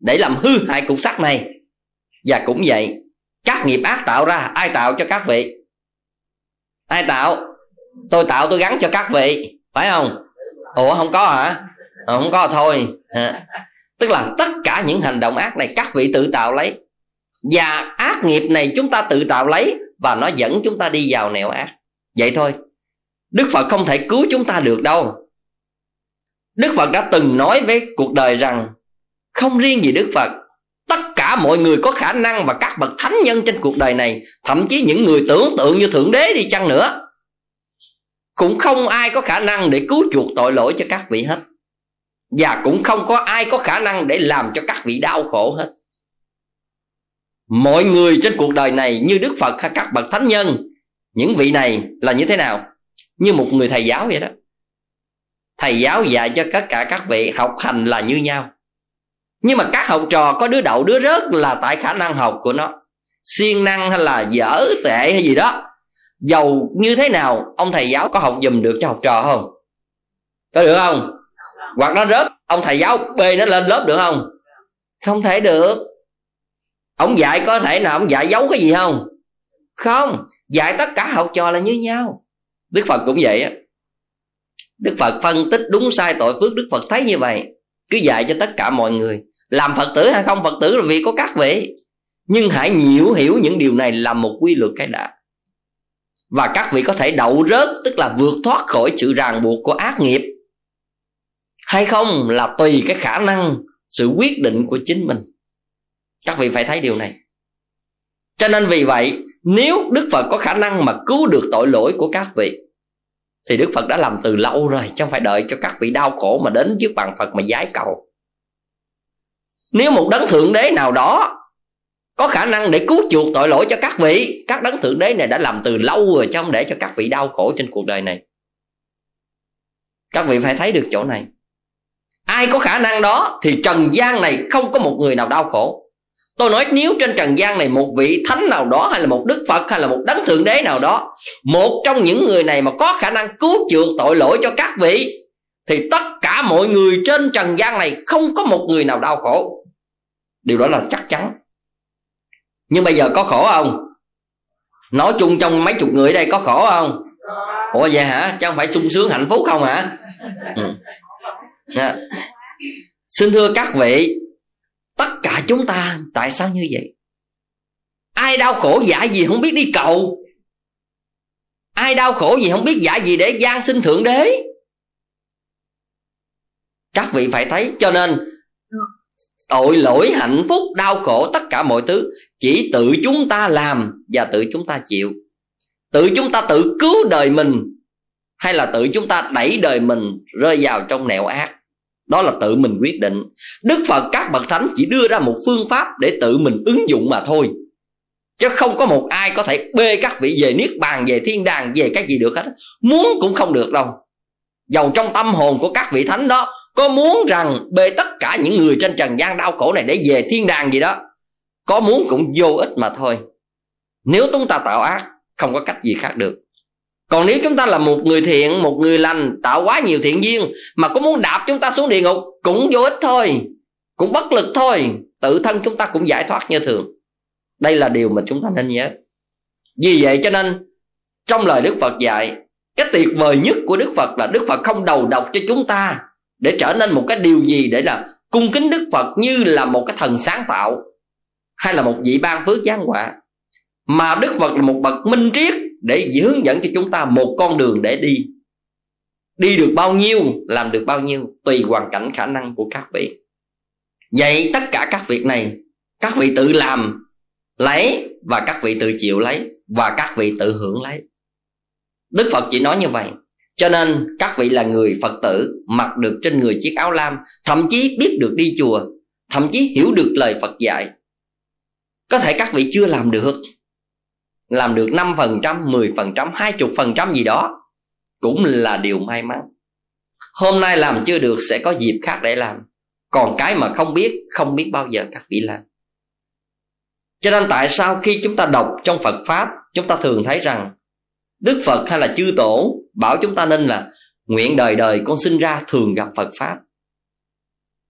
để làm hư hại cục sắt này. Và cũng vậy các nghiệp ác tạo ra ai tạo cho các vị? Ai tạo? Tôi tạo tôi gắn cho các vị phải không? Ủa không có hả? Ờ, không có thôi tức là tất cả những hành động ác này các vị tự tạo lấy. Và ác nghiệp này chúng ta tự tạo lấy và nó dẫn chúng ta đi vào nẻo ác. Vậy thôi. Đức phật không thể cứu chúng ta được đâu. Đức phật đã từng nói với cuộc đời rằng, không riêng gì đức phật, tất cả mọi người có khả năng và các bậc thánh nhân trên cuộc đời này, thậm chí những người tưởng tượng như thượng đế đi chăng nữa, cũng không ai có khả năng để cứu chuộc tội lỗi cho các vị hết và cũng không có ai có khả năng để làm cho các vị đau khổ hết. Mọi người trên cuộc đời này như đức phật hay các bậc thánh nhân, những vị này là như thế nào? Như một người thầy giáo vậy đó. Thầy giáo dạy cho tất cả các vị học hành là như nhau. Nhưng mà các học trò có đứa đậu đứa rớt là tại khả năng học của nó. Siêng năng hay là dở tệ hay gì đó. Giàu như thế nào, ông thầy giáo có học dùm được cho học trò không? Có được không? Hoặc nó rớt, ông thầy giáo bê nó lên lớp được không? Không thể được. Ông dạy có thể nào ông dạy giấu cái gì không? Không. Dạy tất cả học trò là như nhau. Đức phật cũng vậy á. Đức phật phân tích đúng sai tội phước, đức phật thấy như vậy. Cứ dạy cho tất cả mọi người. Làm phật tử hay không phật tử là việc của các vị. Nhưng hãy nhiễu hiểu những điều này là một quy luật cái đã. Và các vị có thể đậu rớt, tức là vượt thoát khỏi sự ràng buộc của ác nghiệp hay không là tùy cái khả năng, sự quyết định của chính mình. Các vị phải thấy điều này. Cho nên vì vậy, nếu đức phật có khả năng mà cứu được tội lỗi của các vị, thì đức phật đã làm từ lâu rồi, chứ không phải đợi cho các vị đau khổ mà đến trước bàn phật mà giái cầu. Nếu một đấng thượng đế nào đó có khả năng để cứu chuộc tội lỗi cho các vị, các đấng thượng đế này đã làm từ lâu rồi, chứ không để cho các vị đau khổ trên cuộc đời này. Các vị phải thấy được chỗ này ai có khả năng đó thì trần gian này không có một người nào đau khổ. Tôi nói nếu trên trần gian này một vị thánh nào đó hay là một đức phật hay là một đấng thượng đế nào đó, một trong những người này mà có khả năng cứu chuộc tội lỗi cho các vị, thì tất cả mọi người trên trần gian này không có một người nào đau khổ. Điều đó là chắc chắn. Nhưng bây giờ có khổ không? Nói chung trong mấy chục người ở đây có khổ không? Ủa vậy hả? Chứ không phải sung sướng hạnh phúc không hả? Ừ à. xin thưa các vị, tất cả chúng ta tại sao như vậy? Ai đau khổ giả gì không biết đi cầu? Ai đau khổ gì không biết giả gì để gian sinh thượng đế? Các vị phải thấy, cho nên tội lỗi, hạnh phúc, đau khổ, tất cả mọi thứ chỉ tự chúng ta làm và tự chúng ta chịu. Tự chúng ta tự cứu đời mình hay là tự chúng ta đẩy đời mình rơi vào trong nẻo ác? Đó là tự mình quyết định. Đức phật các bậc thánh chỉ đưa ra một phương pháp để tự mình ứng dụng mà thôi. Chứ không có một ai có thể bê các vị về niết bàn, về thiên đàng, về cái gì được hết. Muốn cũng không được đâu. Dầu trong tâm hồn của các vị thánh đó có muốn rằng bê tất cả những người trên trần gian đau khổ này để về thiên đàng gì đó, có muốn cũng vô ích mà thôi. Nếu chúng ta tạo ác, không có cách gì khác được còn nếu chúng ta là một người thiện, một người lành, tạo quá nhiều thiện duyên, mà có muốn đạp chúng ta xuống địa ngục, cũng vô ích thôi, cũng bất lực thôi, tự thân chúng ta cũng giải thoát như thường. Đây là điều mà chúng ta nên nhớ. Vì vậy cho nên, trong lời đức phật dạy, cái tuyệt vời nhất của đức phật là đức phật không đầu độc cho chúng ta để trở nên một cái điều gì để là cung kính đức phật như là một cái thần sáng tạo hay là một vị ban phước giáng họa. Mà đức phật là một bậc minh triết để hướng dẫn cho chúng ta một con đường để đi. Đi được bao nhiêu, làm được bao nhiêu, tùy hoàn cảnh khả năng của các vị. Vậy tất cả các việc này, các vị tự làm, lấy và các vị tự chịu lấy và các vị tự hưởng lấy. Đức phật chỉ nói như vậy. Cho nên các vị là người phật tử, mặc được trên người chiếc áo lam, thậm chí biết được đi chùa, thậm chí hiểu được lời phật dạy. Có thể các vị chưa làm được làm được 5%, 10%, 20% gì đó cũng là điều may mắn. Hôm nay làm chưa được sẽ có dịp khác để làm. Còn cái mà không biết, không biết bao giờ các vị làm. Cho nên tại sao khi chúng ta đọc trong Phật Pháp, chúng ta thường thấy rằng Đức Phật hay là chư tổ bảo chúng ta nên là nguyện đời đời con sinh ra thường gặp Phật Pháp.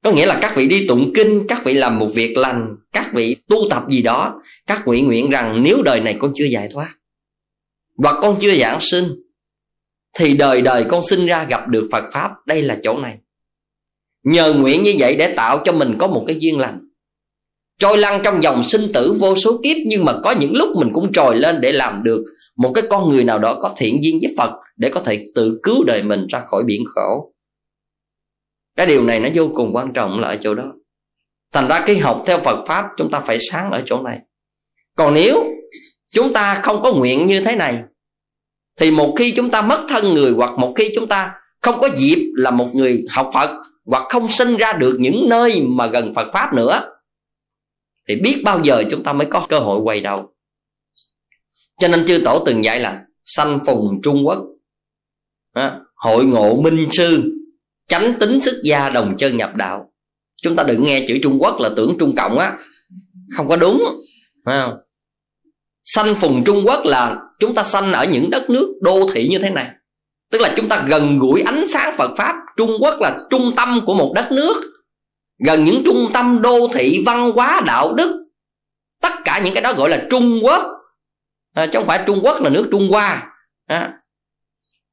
Có nghĩa là các vị đi tụng kinh, các vị làm một việc lành, các vị tu tập gì đó, các vị nguyện rằng nếu đời này con chưa giải thoát, hoặc con chưa giảng sinh, thì đời đời con sinh ra gặp được Phật Pháp, đây là chỗ này. Nhờ nguyện như vậy để tạo cho mình có một cái duyên lành. Trôi lăn trong dòng sinh tử vô số kiếp nhưng mà có những lúc mình cũng trồi lên để làm được một cái con người nào đó có thiện duyên với Phật để có thể tự cứu đời mình ra khỏi biển khổ cái điều này nó vô cùng quan trọng là ở chỗ đó. Thành ra cái học theo phật pháp chúng ta phải sáng ở chỗ này. Còn nếu chúng ta không có nguyện như thế này, thì một khi chúng ta mất thân người hoặc một khi chúng ta không có dịp là một người học phật hoặc không sinh ra được những nơi mà gần phật pháp nữa, thì biết bao giờ chúng ta mới có cơ hội quay đầu. Cho nên chư tổ từng dạy là sanh phùng trung quốc. Hội ngộ minh sư tránh tính sức gia đồng chân nhập đạo. Chúng ta đừng nghe chữ trung quốc là tưởng trung cộng á. Không có đúng không? sanh phùng trung quốc là chúng ta sanh ở những đất nước đô thị như thế này. Tức là chúng ta gần gũi ánh sáng phật pháp. Trung quốc là trung tâm của một đất nước. Gần những trung tâm đô thị văn hóa đạo đức. Tất cả những cái đó gọi là trung quốc. À, chứ không phải trung quốc là nước trung hoa. À,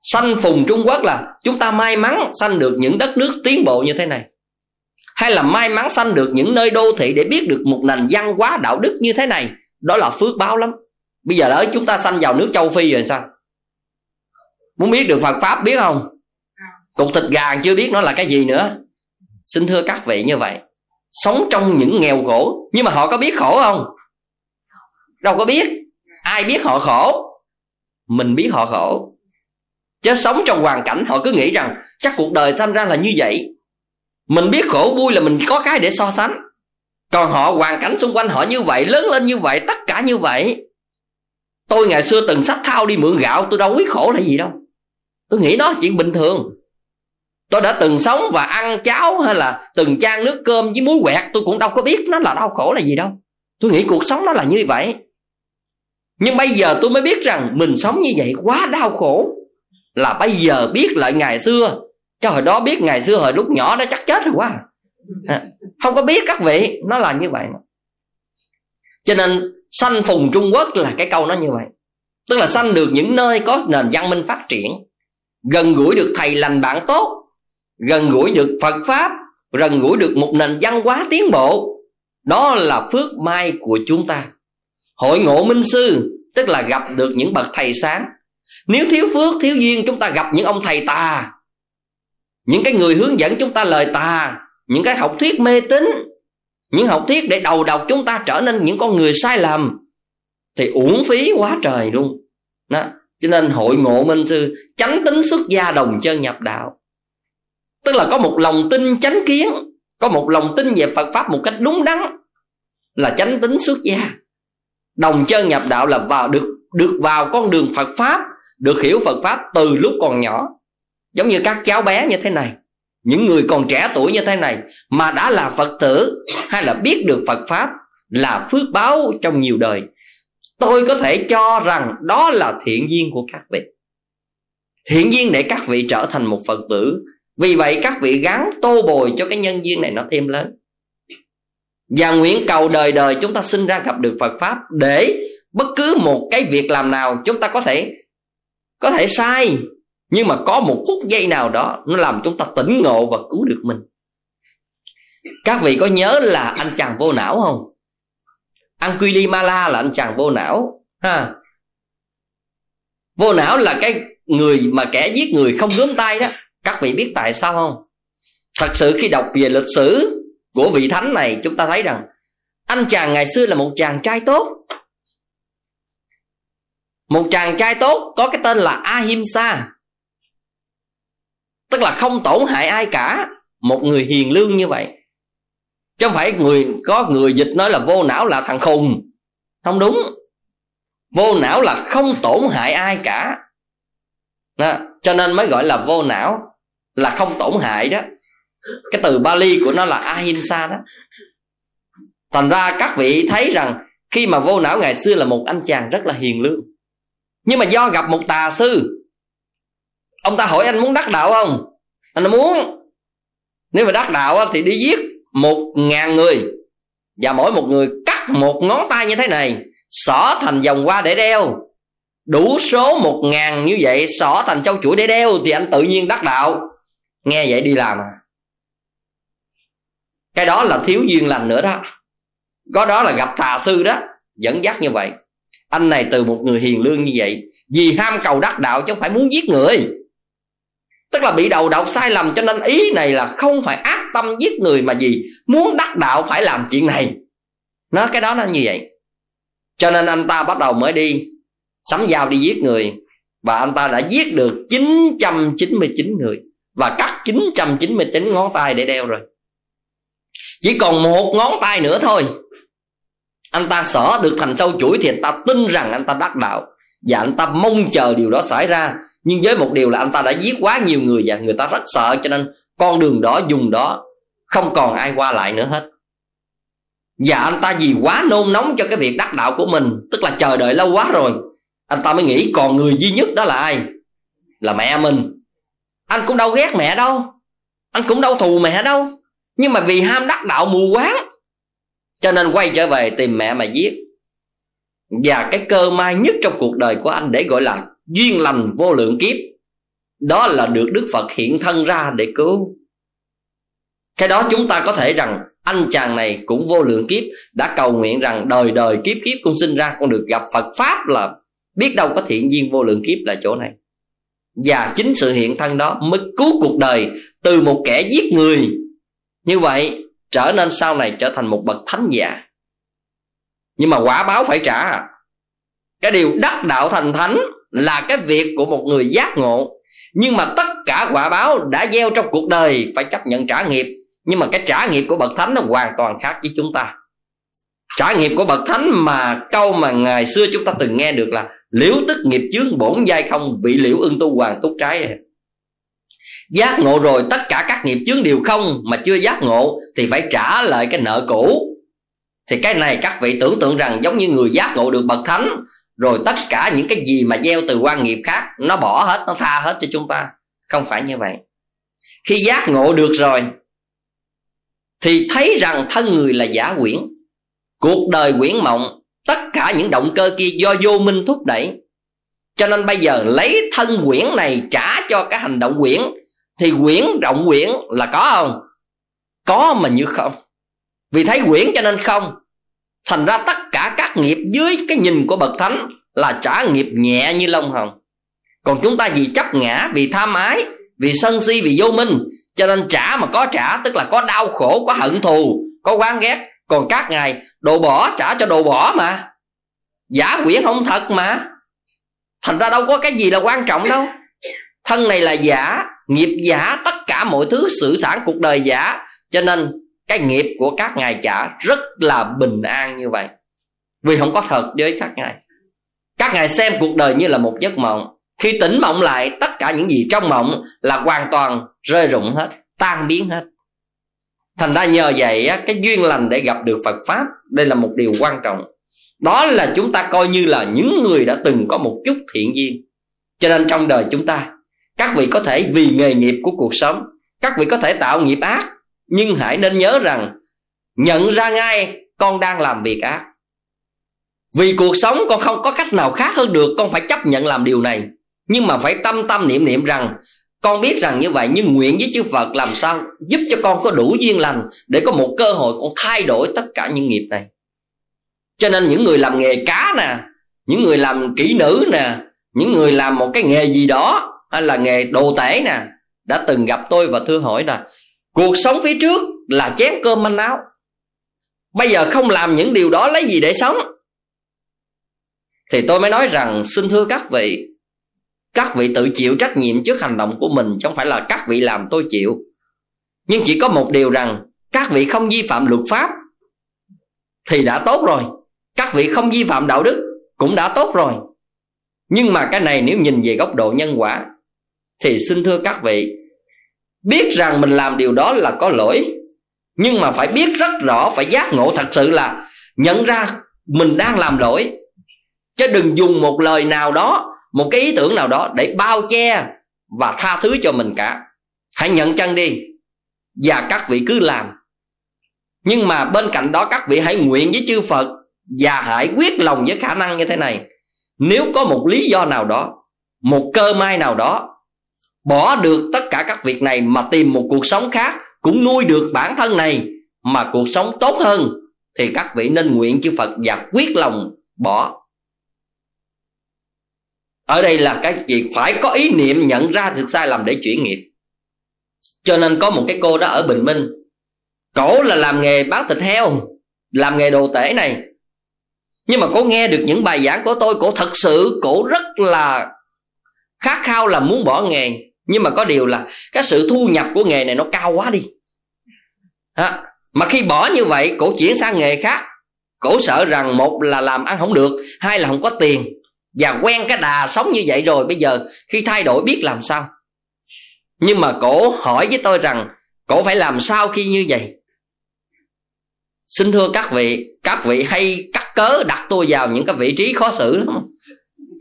sanh phùng trung quốc là chúng ta may mắn sanh được những đất nước tiến bộ như thế này. Hay là may mắn sanh được những nơi đô thị để biết được một nền văn hóa đạo đức như thế này, đó là phước báo lắm. Bây giờ ở chúng ta sanh vào nước châu phi rồi sao? Muốn biết được phật pháp biết không? Cục thịt gà chưa biết nó là cái gì nữa. Xin thưa các vị như vậy, sống trong những nghèo khổ, nhưng mà họ có biết khổ không? Đâu có biết. Ai biết họ khổ? Mình biết họ khổ chứ sống trong hoàn cảnh, họ cứ nghĩ rằng chắc cuộc đời sanh ra là như vậy. Mình biết khổ vui là mình có cái để so sánh. Còn họ, hoàn cảnh xung quanh họ như vậy, lớn lên như vậy, tất cả như vậy. Tôi ngày xưa từng sách thao đi mượn gạo, tôi đâu biết khổ là gì đâu. Tôi nghĩ nó là chuyện bình thường. Tôi đã từng sống và ăn cháo hay là từng chan nước cơm với muối quẹt, tôi cũng đâu có biết nó là đau khổ là gì đâu. Tôi nghĩ cuộc sống nó là như vậy. Nhưng bây giờ tôi mới biết rằng mình sống như vậy quá đau khổ là bây giờ biết lại ngày xưa. Cho hồi đó biết ngày xưa hồi lúc nhỏ nó chắc chết rồi quá. À, không có biết các vị nó là như vậy. Cho nên sanh phùng trung quốc là cái câu nó như vậy. Tức là sanh được những nơi có nền văn minh phát triển gần gũi được thầy lành bạn tốt gần gũi được phật pháp gần gũi được một nền văn hóa tiến bộ. Đó là phước may của chúng ta. Hội ngộ minh sư tức là gặp được những bậc thầy sáng nếu thiếu phước, thiếu duyên, chúng ta gặp những ông thầy tà. Những cái người hướng dẫn chúng ta lời tà. Những cái học thuyết mê tín. Những học thuyết để đầu độc chúng ta trở nên những con người sai lầm. Thì uổng phí quá trời luôn. Đó. Cho nên hội ngộ minh sư chánh tính xuất gia đồng chân nhập đạo. Tức là có một lòng tin chánh kiến, có một lòng tin về phật pháp một cách đúng đắn là chánh tính xuất gia. Đồng chân nhập đạo là vào được được vào con đường phật pháp được hiểu phật pháp từ lúc còn nhỏ. Giống như các cháu bé như thế này, những người còn trẻ tuổi như thế này mà đã là phật tử hay là biết được phật pháp là phước báo trong nhiều đời, tôi có thể cho rằng đó là thiện duyên của các vị. Thiện duyên để các vị trở thành một phật tử. Vì vậy các vị gắng tô bồi cho cái nhân duyên này nó thêm lớn. Và nguyện cầu đời đời chúng ta sinh ra gặp được phật pháp để bất cứ một cái việc làm nào chúng ta có thể có thể sai, nhưng mà có một phút giây nào đó nó làm chúng ta tỉnh ngộ và cứu được mình. Các vị có nhớ là anh chàng vô não không? Anquilimala là anh chàng vô não, ha? Vô não là cái người mà kẻ giết người không gớm tay đó. Các vị biết tại sao không? Thật sự khi đọc về lịch sử của vị thánh này, chúng ta thấy rằng anh chàng ngày xưa là một chàng trai tốt một chàng trai tốt có cái tên là ahimsa. Tức là không tổn hại ai cả. Một người hiền lương như vậy. Chứ không phải người, có người dịch nói là vô não là thằng khùng. Không đúng. Vô não là không tổn hại ai cả. Đó. cho nên mới gọi là vô não là không tổn hại đó. Cái từ Bali của nó là ahimsa đó. Thành ra các vị thấy rằng khi mà vô não ngày xưa là một anh chàng rất là hiền lương nhưng mà do gặp một tà sư. Ông ta hỏi anh muốn đắc đạo không? Anh muốn. Nếu mà đắc đạo thì đi giết một ngàn người. Và mỗi một người cắt một ngón tay như thế này, xỏ thành vòng hoa để đeo. Đủ số một ngàn như vậy xỏ thành châu chuỗi để đeo thì anh tự nhiên đắc đạo. Nghe vậy đi làm à. Cái đó là thiếu duyên lành nữa đó. Có đó là gặp tà sư đó. Dẫn dắt như vậy anh này từ một người hiền lương như vậy, vì ham cầu đắc đạo chứ không phải muốn giết người. Tức là bị đầu độc sai lầm, cho nên ý này là không phải ác tâm giết người mà gì muốn đắc đạo phải làm chuyện này. Nó, cái đó nó như vậy. Cho nên anh ta bắt đầu mới đi, sắm dao đi giết người. Và anh ta đã giết được 999 người. Và cắt 999 ngón tay để đeo rồi. Chỉ còn một ngón tay nữa thôi anh ta xỏ được thành sâu chuỗi thì anh ta tin rằng anh ta đắc đạo. Và anh ta mong chờ điều đó xảy ra. Nhưng với một điều là anh ta đã giết quá nhiều người và người ta rất sợ, cho nên con đường đó dùng đó không còn ai qua lại nữa hết. Và anh ta vì quá nôn nóng cho cái việc đắc đạo của mình, tức là chờ đợi lâu quá rồi, anh ta mới nghĩ còn người duy nhất đó là ai? Là mẹ mình. Anh cũng đâu ghét mẹ đâu. Anh cũng đâu thù mẹ đâu. Nhưng mà vì ham đắc đạo mù quáng cho nên quay trở về tìm mẹ mà giết. Và cái cơ may nhất trong cuộc đời của anh để gọi là duyên lành vô lượng kiếp, đó là được đức phật hiện thân ra để cứu. Cái đó chúng ta có thể rằng anh chàng này cũng vô lượng kiếp, đã cầu nguyện rằng đời đời kiếp kiếp con sinh ra con được gặp phật pháp là biết đâu có thiện duyên vô lượng kiếp là chỗ này. Và chính sự hiện thân đó mới cứu cuộc đời từ một kẻ giết người. Như vậy trở nên sau này trở thành một bậc thánh giả. Nhưng mà quả báo phải trả. Cái điều đắc đạo thành thánh là cái việc của một người giác ngộ. Nhưng mà tất cả quả báo đã gieo trong cuộc đời phải chấp nhận trả nghiệp. Nhưng mà cái trả nghiệp của bậc thánh nó hoàn toàn khác với chúng ta. Trả nghiệp của bậc thánh mà câu mà ngày xưa chúng ta từng nghe được là liễu tức nghiệp chướng bổn giai không bị liễu ưng tu hoàng túc trái giác ngộ rồi, tất cả các nghiệp chướng đều không mà chưa giác ngộ thì phải trả lại cái nợ cũ. Thì cái này các vị tưởng tượng rằng giống như người giác ngộ được bậc thánh, rồi tất cả những cái gì mà gieo từ quan nghiệp khác, nó bỏ hết, nó tha hết cho chúng ta. Không phải như vậy. Khi giác ngộ được rồi, thì thấy rằng thân người là giả quyển. Cuộc đời quyển mộng, tất cả những động cơ kia do vô minh thúc đẩy. Cho nên bây giờ lấy thân quyển này trả cho cái hành động quyển thì quyển rộng quyển là có không? Có mà như không? Vì thấy quyển cho nên không. Thành ra tất cả các nghiệp dưới cái nhìn của bậc thánh là trả nghiệp nhẹ như lông hồng. Còn chúng ta vì chấp ngã, vì tham ái, vì sân si, vì vô minh, cho nên trả mà có trả, tức là có đau khổ, có hận thù, có oán ghét. Còn các ngài, đồ bỏ, trả cho đồ bỏ mà. Giả quyển không thật mà. Thành ra đâu có cái gì là quan trọng đâu. Thân này là giả nghiệp giả tất cả mọi thứ sự sản cuộc đời giả. Cho nên cái nghiệp của các ngài trả rất là bình an như vậy. Vì không có thật với các ngài. Các ngài xem cuộc đời như là một giấc mộng. Khi tỉnh mộng lại, tất cả những gì trong mộng là hoàn toàn rơi rụng hết, tan biến hết. Thành ra nhờ vậy cái duyên lành để gặp được phật pháp, đây là một điều quan trọng. Đó là chúng ta coi như là những người đã từng có một chút thiện duyên. Cho nên trong đời chúng ta các vị có thể vì nghề nghiệp của cuộc sống, các vị có thể tạo nghiệp ác, nhưng hãy nên nhớ rằng, nhận ra ngay con đang làm việc ác. Vì cuộc sống con không có cách nào khác hơn được, con phải chấp nhận làm điều này. Nhưng mà phải tâm tâm niệm niệm rằng, con biết rằng như vậy, nhưng nguyện với chư Phật làm sao giúp cho con có đủ duyên lành để có một cơ hội con thay đổi tất cả những nghiệp này. Cho nên những người làm nghề cá nè, những người làm kỹ nữ nè, những người làm một cái nghề gì đó hay là nghề đồ tể nè, đã từng gặp tôi và thưa hỏi là, cuộc sống phía trước là chén cơm manh áo, bây giờ không làm những điều đó lấy gì để sống? Thì tôi mới nói rằng, xin thưa các vị các vị tự chịu trách nhiệm trước hành động của mình, chứ không phải là các vị làm tôi chịu. Nhưng chỉ có một điều rằng, các vị không vi phạm luật pháp thì đã tốt rồi. Các vị không vi phạm đạo đức cũng đã tốt rồi. Nhưng mà cái này nếu nhìn về góc độ nhân quả thì xin thưa các vị, biết rằng mình làm điều đó là có lỗi, nhưng mà phải biết rất rõ, phải giác ngộ thật sự là nhận ra mình đang làm lỗi. Chứ đừng dùng một lời nào đó, một cái ý tưởng nào đó để bao che và tha thứ cho mình cả. Hãy nhận chân đi, và các vị cứ làm. Nhưng mà bên cạnh đó các vị hãy nguyện với chư phật và hãy quyết lòng với khả năng như thế này. Nếu có một lý do nào đó, một cơ may nào đó bỏ được tất cả các việc này mà tìm một cuộc sống khác, cũng nuôi được bản thân này mà cuộc sống tốt hơn, thì các vị nên nguyện chư Phật và quyết lòng bỏ. Ở đây là cái việc phải có ý niệm nhận ra thực sai lầm để chuyển nghiệp. Cho nên có một cái cô đó ở bình minh, cổ là làm nghề bán thịt heo, làm nghề đồ tể này. Nhưng mà cổ nghe được những bài giảng của tôi cổ thật sự cổ rất là khát khao là muốn bỏ nghề nhưng mà có điều là cái sự thu nhập của nghề này nó cao quá đi. À, mà khi bỏ như vậy cổ chuyển sang nghề khác cổ sợ rằng một là làm ăn không được hai là không có tiền. Và quen cái đà sống như vậy rồi bây giờ khi thay đổi biết làm sao? Nhưng mà cổ hỏi với tôi rằng cổ phải làm sao khi như vậy? Xin thưa các vị các vị hay cắt cớ đặt tôi vào những cái vị trí khó xử lắm.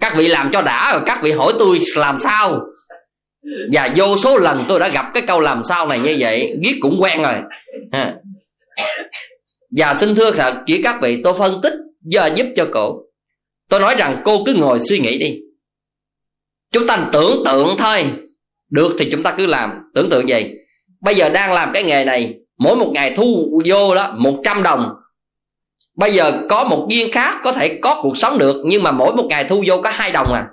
Các vị làm cho đã rồi các vị hỏi tôi làm sao? Và vô số lần tôi đã gặp cái câu làm sao này như vậy viết cũng quen rồi. Và xin thưa thật chỉ các vị, tôi phân tích giờ giúp cho cổ tôi nói rằng cô cứ ngồi suy nghĩ đi. Chúng ta tưởng tượng thôi. Được thì chúng ta cứ làm. Tưởng tượng gì bây giờ đang làm cái nghề này, mỗi một ngày thu vô đó 100 đồng. Bây giờ có một viên khác có thể có cuộc sống được, nhưng mà mỗi một ngày thu vô có hai đồng à.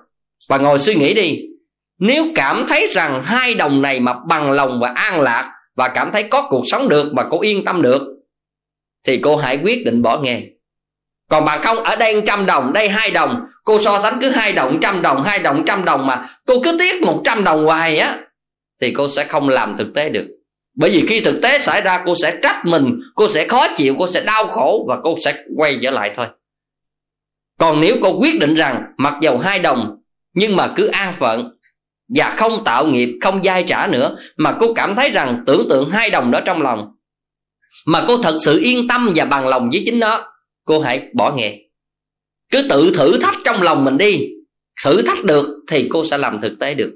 Và ngồi suy nghĩ đi nếu cảm thấy rằng hai đồng này mà bằng lòng và an lạc và cảm thấy có cuộc sống được mà cô yên tâm được, thì cô hãy quyết định bỏ nghề. Còn bạn không, ở đây trăm đồng, đây hai đồng, cô so sánh cứ hai đồng trăm đồng, hai đồng trăm đồng mà cô cứ tiếc một trăm đồng hoài á, thì cô sẽ không làm thực tế được. Bởi vì khi thực tế xảy ra, cô sẽ trách mình, cô sẽ khó chịu, cô sẽ đau khổ và cô sẽ quay trở lại thôi. Còn nếu cô quyết định rằng mặc dầu hai đồng nhưng mà cứ an phận và không tạo nghiệp, không dai trả nữa, mà cô cảm thấy rằng tưởng tượng hai đồng đó trong lòng. Mà cô thật sự yên tâm và bằng lòng với chính nó. Cô hãy bỏ nghề. Cứ tự thử thách trong lòng mình đi. Thử thách được thì cô sẽ làm thực tế được.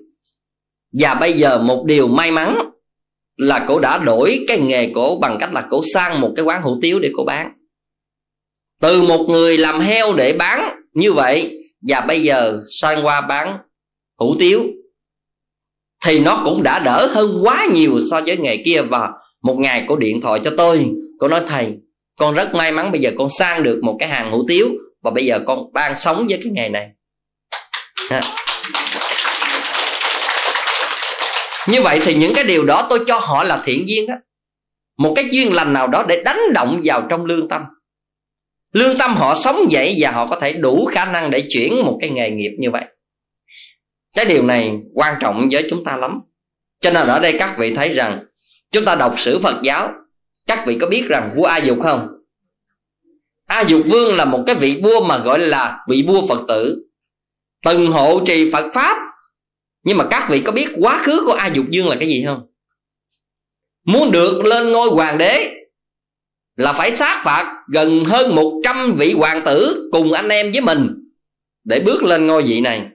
Và bây giờ một điều may mắn là cô đã đổi cái nghề cổ bằng cách là cổ sang một cái quán hủ tiếu để cô bán. Từ một người làm heo để bán như vậy, và bây giờ sang qua bán hủ tiếu thì nó cũng đã đỡ hơn quá nhiều so với nghề kia. Và một ngày cô điện thoại cho tôi, cô nói, thầy, con rất may mắn bây giờ con sang được một cái hàng hủ tiếu và bây giờ con đang sống với cái nghề này. Ha. như vậy thì những cái điều đó tôi cho họ là thiện duyên đó. Một cái duyên lành nào đó để đánh động vào trong lương tâm. Lương tâm họ sống dậy và họ có thể đủ khả năng để chuyển một cái nghề nghiệp như vậy cái điều này quan trọng với chúng ta lắm. Cho nên ở đây các vị thấy rằng, chúng ta đọc sử phật giáo, các vị có biết rằng vua a dục không? A dục vương là một cái vị vua mà gọi là vị vua phật tử. Từng hộ trì phật pháp. Nhưng mà các vị có biết quá khứ của a dục vương là cái gì không? Muốn được lên ngôi hoàng đế là phải sát phạt gần hơn 100 vị hoàng tử cùng anh em với mình để bước lên ngôi vị này.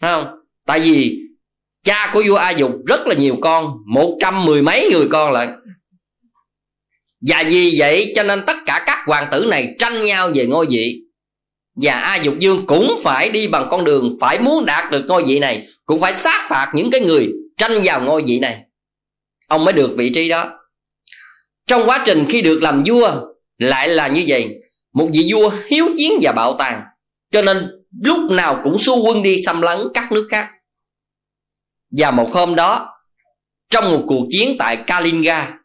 Thấy không? Tại vì cha của vua a dục rất là nhiều con, một trăm mười mấy người con lại. Và vì vậy cho nên tất cả các hoàng tử này tranh nhau về ngôi vị. Và a dục dương cũng phải đi bằng con đường, phải muốn đạt được ngôi vị này, cũng phải sát phạt những cái người tranh vào ngôi vị này. Ông mới được vị trí đó. Trong quá trình khi được làm vua, lại là như vậy. Một vị vua hiếu chiến và bạo tàn, cho nên lúc nào cũng xu quân đi xâm lấn các nước khác. Và một hôm đó, trong một cuộc chiến tại kalinga,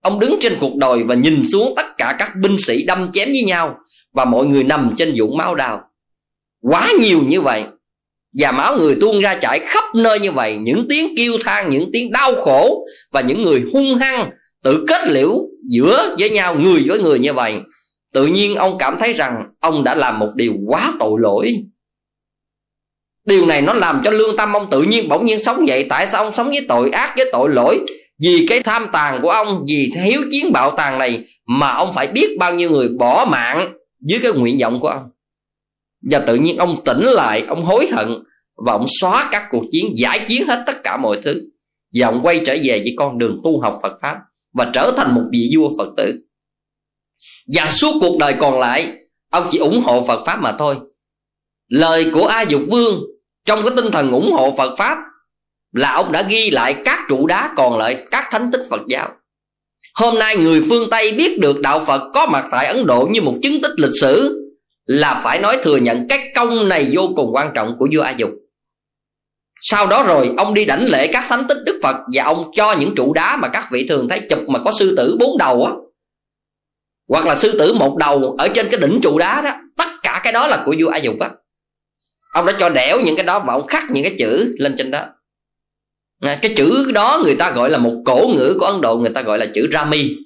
ông đứng trên cuộc đồi và nhìn xuống tất cả các binh sĩ đâm chém với nhau và mọi người nằm trên vũng máu đào. Quá nhiều như vậy, và máu người tuôn ra chảy khắp nơi như vậy. Những tiếng kêu than, những tiếng đau khổ và những người hung hăng tự kết liễu giữa với nhau, người với người như vậy tự nhiên ông cảm thấy rằng ông đã làm một điều quá tội lỗi. Điều này nó làm cho lương tâm ông tự nhiên bỗng nhiên sống dậy tại sao ông sống với tội ác, với tội lỗi? Vì cái tham tàn của ông, vì hiếu chiến bạo tàn này mà ông phải biết bao nhiêu người bỏ mạng dưới cái nguyện vọng của ông. Và tự nhiên ông tỉnh lại, ông hối hận và ông xóa các cuộc chiến, giải chiến hết tất cả mọi thứ. Và ông quay trở về với con đường tu học Phật pháp và trở thành một vị vua Phật tử và suốt cuộc đời còn lại, ông chỉ ủng hộ Phật pháp mà thôi. Lời của A Dục Vương trong cái tinh thần ủng hộ Phật pháp là ông đã ghi lại các trụ đá còn lại, các thánh tích Phật giáo. Hôm nay người phương Tây biết được đạo Phật có mặt tại Ấn Độ như một chứng tích lịch sử là phải nói thừa nhận cái công này vô cùng quan trọng của vua A Dục. Sau đó rồi, ông đi đảnh lễ các thánh tích Đức Phật và ông cho những trụ đá mà các vị thường thấy chụp mà có sư tử bốn đầu á hoặc là sư tử một đầu ở trên cái đỉnh trụ đá đó, tất cả cái đó là của vua A Dục á. Ông đã cho đẽo những cái đó và ông khắc những cái chữ lên trên đó. Cái chữ đó người ta gọi là một cổ ngữ của ấn độ, người ta gọi là chữ rami.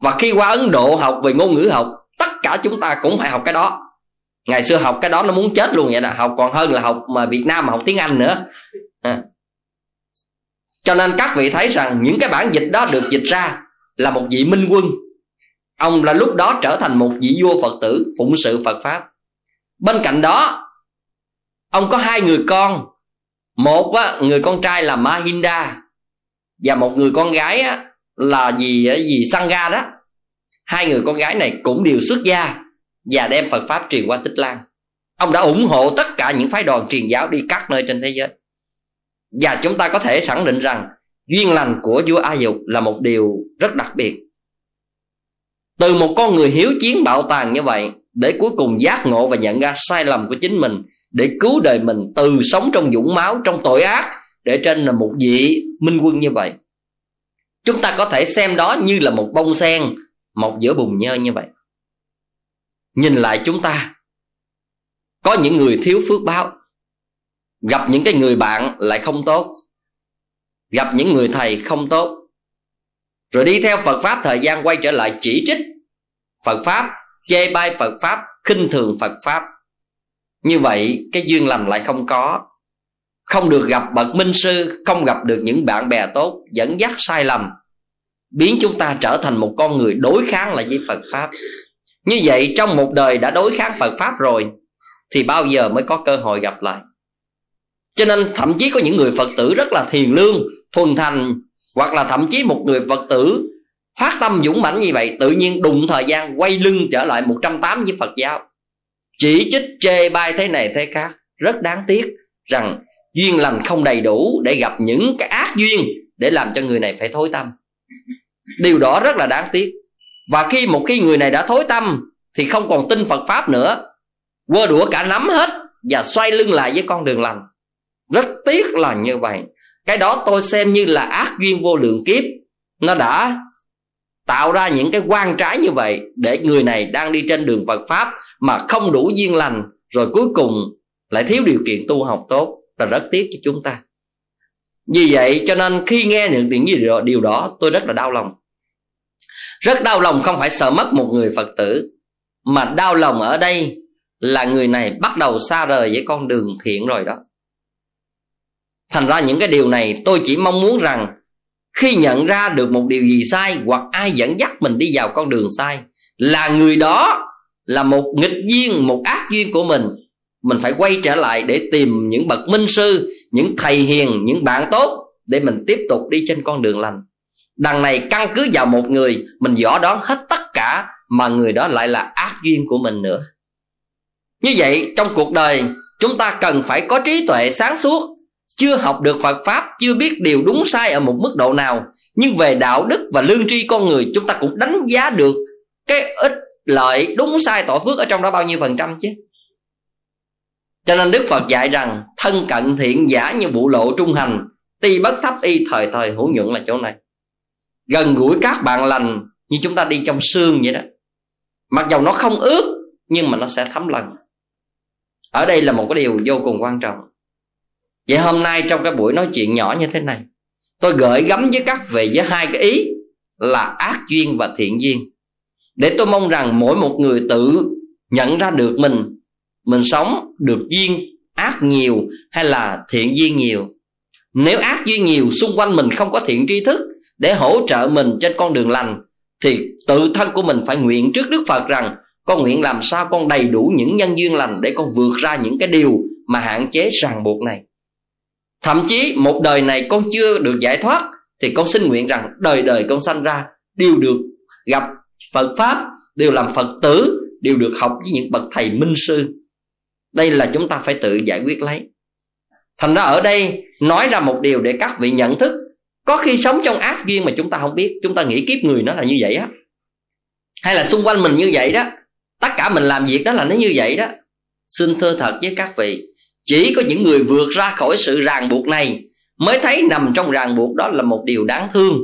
Và khi qua ấn độ học về ngôn ngữ học, tất cả chúng ta cũng phải học cái đó. Ngày xưa học cái đó nó muốn chết luôn vậy đó học còn hơn là học mà việt nam mà học tiếng anh nữa. À. cho nên các vị thấy rằng những cái bản dịch đó được dịch ra là một vị minh quân ông là lúc đó trở thành một vị vua phật tử phụng sự phật pháp. Bên cạnh đó ông có hai người con. Một á, người con trai là Mahinda và một người con gái á, là gì gì Sangha đó. Hai người con gái này cũng đều xuất gia và đem Phật pháp truyền qua Tích Lan. Ông đã ủng hộ tất cả những phái đoàn truyền giáo đi các nơi trên thế giới. Và chúng ta có thể khẳng định rằng duyên lành của vua A Dục là một điều rất đặc biệt từ một con người hiếu chiến bạo tàn như vậy, để cuối cùng giác ngộ và nhận ra sai lầm của chính mình, để cứu đời mình từ sống trong dũng máu, trong tội ác, để trên là một vị minh quân như vậy. Chúng ta có thể xem đó như là một bông sen, mọc giữa bùn nhơ như vậy. Nhìn lại chúng ta, có những người thiếu phước báo. Gặp những cái người bạn lại không tốt. Gặp những người thầy không tốt rồi đi theo phật pháp, thời gian quay trở lại chỉ trích phật pháp, chê bai phật pháp, khinh thường phật pháp. Như vậy, cái duyên lành lại không có. Không được gặp bậc minh sư, không gặp được những bạn bè tốt, dẫn dắt sai lầm, biến chúng ta trở thành một con người đối kháng lại với phật pháp. Như vậy, trong một đời đã đối kháng phật pháp rồi, thì bao giờ mới có cơ hội gặp lại? Cho nên thậm chí có những người phật tử rất là thiền lương, thuần thành hoặc là thậm chí một người phật tử phát tâm dũng mãnh như vậy, tự nhiên đụng thời gian quay lưng trở lại 180 với phật giáo. Chỉ trích chê bai thế này thế khác, rất đáng tiếc rằng duyên lành không đầy đủ để gặp những cái ác duyên để làm cho người này phải thối tâm. Điều đó rất là đáng tiếc. Và khi một khi người này đã thối tâm thì không còn tin phật pháp nữa, quơ đũa cả nắm hết và xoay lưng lại với con đường lành. Rất tiếc là như vậy cái đó tôi xem như là ác duyên vô lượng kiếp. Nó đã tạo ra những cái quan trái như vậy để người này đang đi trên đường Phật pháp mà không đủ duyên lành, rồi cuối cùng lại thiếu điều kiện tu học tốt. Là rất tiếc cho chúng ta. Vì vậy cho nên khi nghe những tiếng gì điều đó, tôi rất là đau lòng. Rất đau lòng không phải sợ mất một người phật tử, mà đau lòng ở đây là người này bắt đầu xa rời với con đường thiện rồi đó thành ra những cái điều này tôi chỉ mong muốn rằng khi nhận ra được một điều gì sai hoặc ai dẫn dắt mình đi vào con đường sai là người đó là một nghịch duyên, một ác duyên của mình mình phải quay trở lại để tìm những bậc minh sư, những thầy hiền, những bạn tốt để mình tiếp tục đi trên con đường lành. Đằng này căn cứ vào một người, mình dõ đón hết tất cả mà người đó lại là ác duyên của mình nữa. Như vậy, trong cuộc đời, chúng ta cần phải có trí tuệ sáng suốt chưa học được phật pháp, chưa biết điều đúng sai ở một mức độ nào, nhưng về đạo đức và lương tri con người, chúng ta cũng đánh giá được cái ích lợi đúng sai tội phước ở trong đó bao nhiêu phần trăm chứ. Cho nên đức phật dạy rằng, thân cận thiện giả như bụ lộ trung hành, ti bất thấp y thời thời hữu nhuận là chỗ này. Gần gũi các bạn lành như chúng ta đi trong xương vậy đó. Mặc dầu nó không ướt nhưng mà nó sẽ thấm lần ở đây là một cái điều vô cùng quan trọng vậy hôm nay trong cái buổi nói chuyện nhỏ như thế này, tôi gửi gắm với các vị với hai cái ý là ác duyên và thiện duyên. Để tôi mong rằng mỗi một người tự nhận ra được mình mình sống được duyên ác nhiều hay là thiện duyên nhiều. Nếu ác duyên nhiều, xung quanh mình không có thiện tri thức để hỗ trợ mình trên con đường lành, thì tự thân của mình phải nguyện trước đức phật rằng con nguyện làm sao con đầy đủ những nhân duyên lành để con vượt ra những cái điều mà hạn chế ràng buộc này thậm chí một đời này con chưa được giải thoát, thì con xin nguyện rằng đời đời con sanh ra đều được gặp phật pháp, đều làm phật tử, đều được học với những bậc thầy minh sư. Đây là chúng ta phải tự giải quyết lấy. Thành ra ở đây nói ra một điều để các vị nhận thức. Có khi sống trong ác duyên mà chúng ta không biết, chúng ta nghĩ kiếp người nó là như vậy á. Hay là xung quanh mình như vậy đó, tất cả mình làm việc đó là nó như vậy đó. Xin thưa thật với các vị chỉ có những người vượt ra khỏi sự ràng buộc này mới thấy nằm trong ràng buộc đó là một điều đáng thương.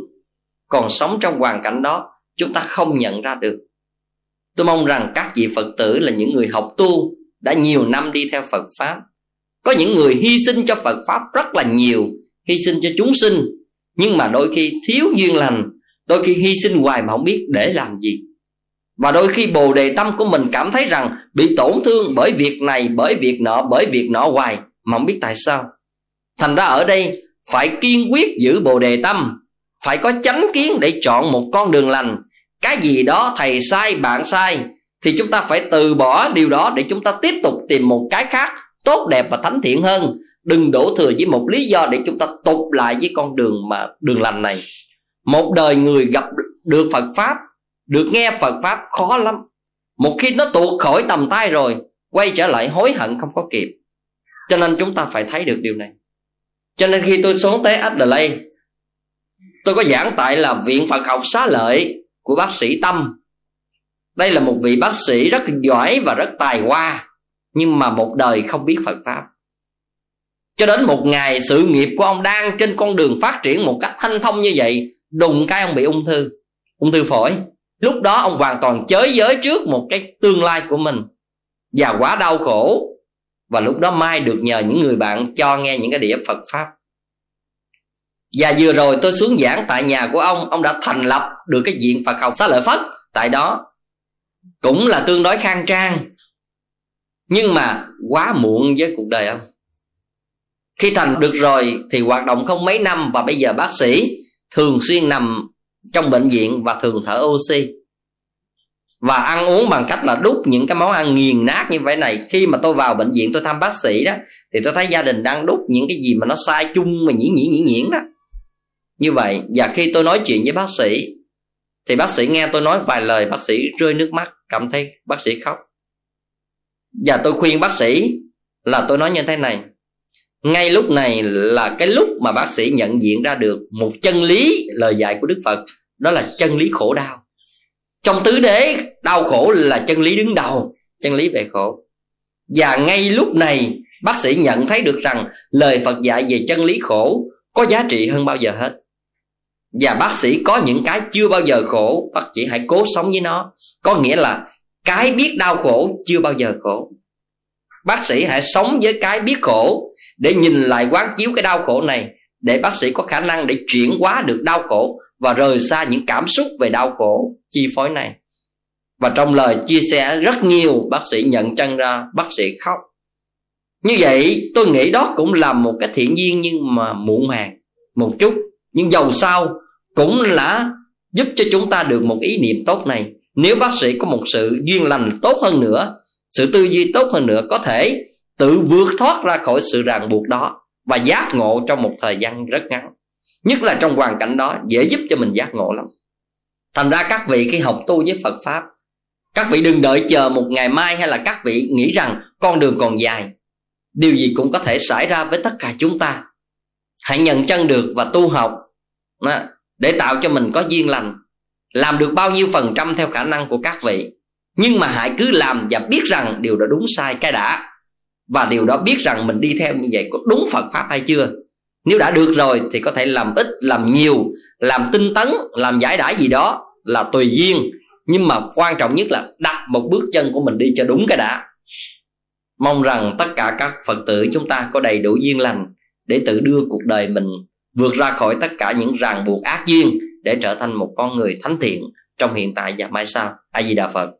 Còn sống trong hoàn cảnh đó, chúng ta không nhận ra được. Tôi mong rằng các vị phật tử là những người học tu đã nhiều năm đi theo phật pháp. Có những người hy sinh cho phật pháp rất là nhiều, hy sinh cho chúng sinh. Nhưng mà đôi khi thiếu duyên lành, đôi khi hy sinh hoài mà không biết để làm gì và đôi khi bồ đề tâm của mình cảm thấy rằng bị tổn thương bởi việc này, bởi việc nọ, bởi việc nọ hoài, mà không biết tại sao. Thành ra ở đây phải kiên quyết giữ bồ đề tâm, phải có chánh kiến để chọn một con đường lành. Cái gì đó thầy sai, bạn sai, thì chúng ta phải từ bỏ điều đó để chúng ta tiếp tục tìm một cái khác tốt đẹp và thánh thiện hơn. Đừng đổ thừa với một lý do để chúng ta tục lại với con đường mà, đường lành này. Một đời người gặp được phật pháp được nghe phật pháp khó lắm. Một khi nó tuột khỏi tầm tay rồi, quay trở lại hối hận không có kịp. Cho nên chúng ta phải thấy được điều này. Cho nên khi tôi xuống tới Adelaide, tôi có giảng tại là viện Phật học xá lợi của bác sĩ Tâm. Đây là một vị bác sĩ rất giỏi và rất tài hoa, nhưng mà một đời không biết Phật pháp. Cho đến một ngày, sự nghiệp của ông đang trên con đường phát triển một cách thanh thông như vậy, đùng cái ông bị ung thư. Ung thư phổi lúc đó ông hoàn toàn chới giới trước một cái tương lai của mình. Và quá đau khổ. Và lúc đó mai được nhờ những người bạn cho nghe những cái đĩa Phật pháp. Và vừa rồi tôi xuống giảng tại nhà của ông ông đã thành lập được cái viện Phật học xá lợi Phất tại đó. Cũng là tương đối khang trang. Nhưng mà quá muộn với cuộc đời ông. Khi thành được rồi thì hoạt động không mấy năm và bây giờ bác sĩ thường xuyên nằm trong bệnh viện và thường thở oxy. Và ăn uống bằng cách là đút những cái món ăn nghiền nát như vậy này. Khi mà tôi vào bệnh viện tôi thăm bác sĩ đó, thì tôi thấy gia đình đang đút những cái gì mà nó sai chung mà nhĩ nhĩ nhĩ nhĩn đó. Như vậy, và khi tôi nói chuyện với bác sĩ, thì bác sĩ nghe tôi nói vài lời, bác sĩ rơi nước mắt, cảm thấy bác sĩ khóc. Và tôi khuyên bác sĩ là tôi nói như thế này ngay lúc này là cái lúc mà bác sĩ nhận diện ra được một chân lý lời dạy của đức phật, đó là chân lý khổ đau. Trong tứ đế, đau khổ là chân lý đứng đầu, chân lý về khổ. Và ngay lúc này, bác sĩ nhận thấy được rằng lời phật dạy về chân lý khổ có giá trị hơn bao giờ hết. Và bác sĩ có những cái chưa bao giờ khổ, bác sĩ hãy cố sống với nó. Có nghĩa là cái biết đau khổ chưa bao giờ khổ. Bác sĩ hãy sống với cái biết khổ để nhìn lại quán chiếu cái đau khổ này, để bác sĩ có khả năng để chuyển hóa được đau khổ và rời xa những cảm xúc về đau khổ, chi phối này. Và trong lời chia sẻ, rất nhiều bác sĩ nhận chân ra, bác sĩ khóc. Như vậy, tôi nghĩ đó cũng là một cái thiện duyên nhưng mà muộn màng, một chút. Nhưng dầu sao cũng là giúp cho chúng ta được một ý niệm tốt này. Nếu bác sĩ có một sự duyên lành tốt hơn nữa, sự tư duy tốt hơn nữa, có thể tự vượt thoát ra khỏi sự ràng buộc đó và giác ngộ trong một thời gian rất ngắn. Nhất là trong hoàn cảnh đó, dễ giúp cho mình giác ngộ lắm. Thành ra các vị khi học tu với phật pháp, các vị đừng đợi chờ một ngày mai hay là các vị nghĩ rằng con đường còn dài. Điều gì cũng có thể xảy ra với tất cả chúng ta. Hãy nhận chân được và tu học để tạo cho mình có duyên lành, làm được bao nhiêu phần trăm theo khả năng của các vị. Nhưng mà hãy cứ làm và biết rằng điều đó đúng sai, cái đã và điều đó biết rằng mình đi theo như vậy có đúng phật pháp hay chưa? Nếu đã được rồi thì có thể làm ít, làm nhiều, làm tinh tấn, làm giải đãi gì đó là tùy duyên. Nhưng mà quan trọng nhất là đặt một bước chân của mình đi cho đúng cái đã. Mong rằng tất cả các phật tử chúng ta có đầy đủ duyên lành để tự đưa cuộc đời mình vượt ra khỏi tất cả những ràng buộc ác duyên để trở thành một con người thánh thiện trong hiện tại và mai sau. A di đà phật.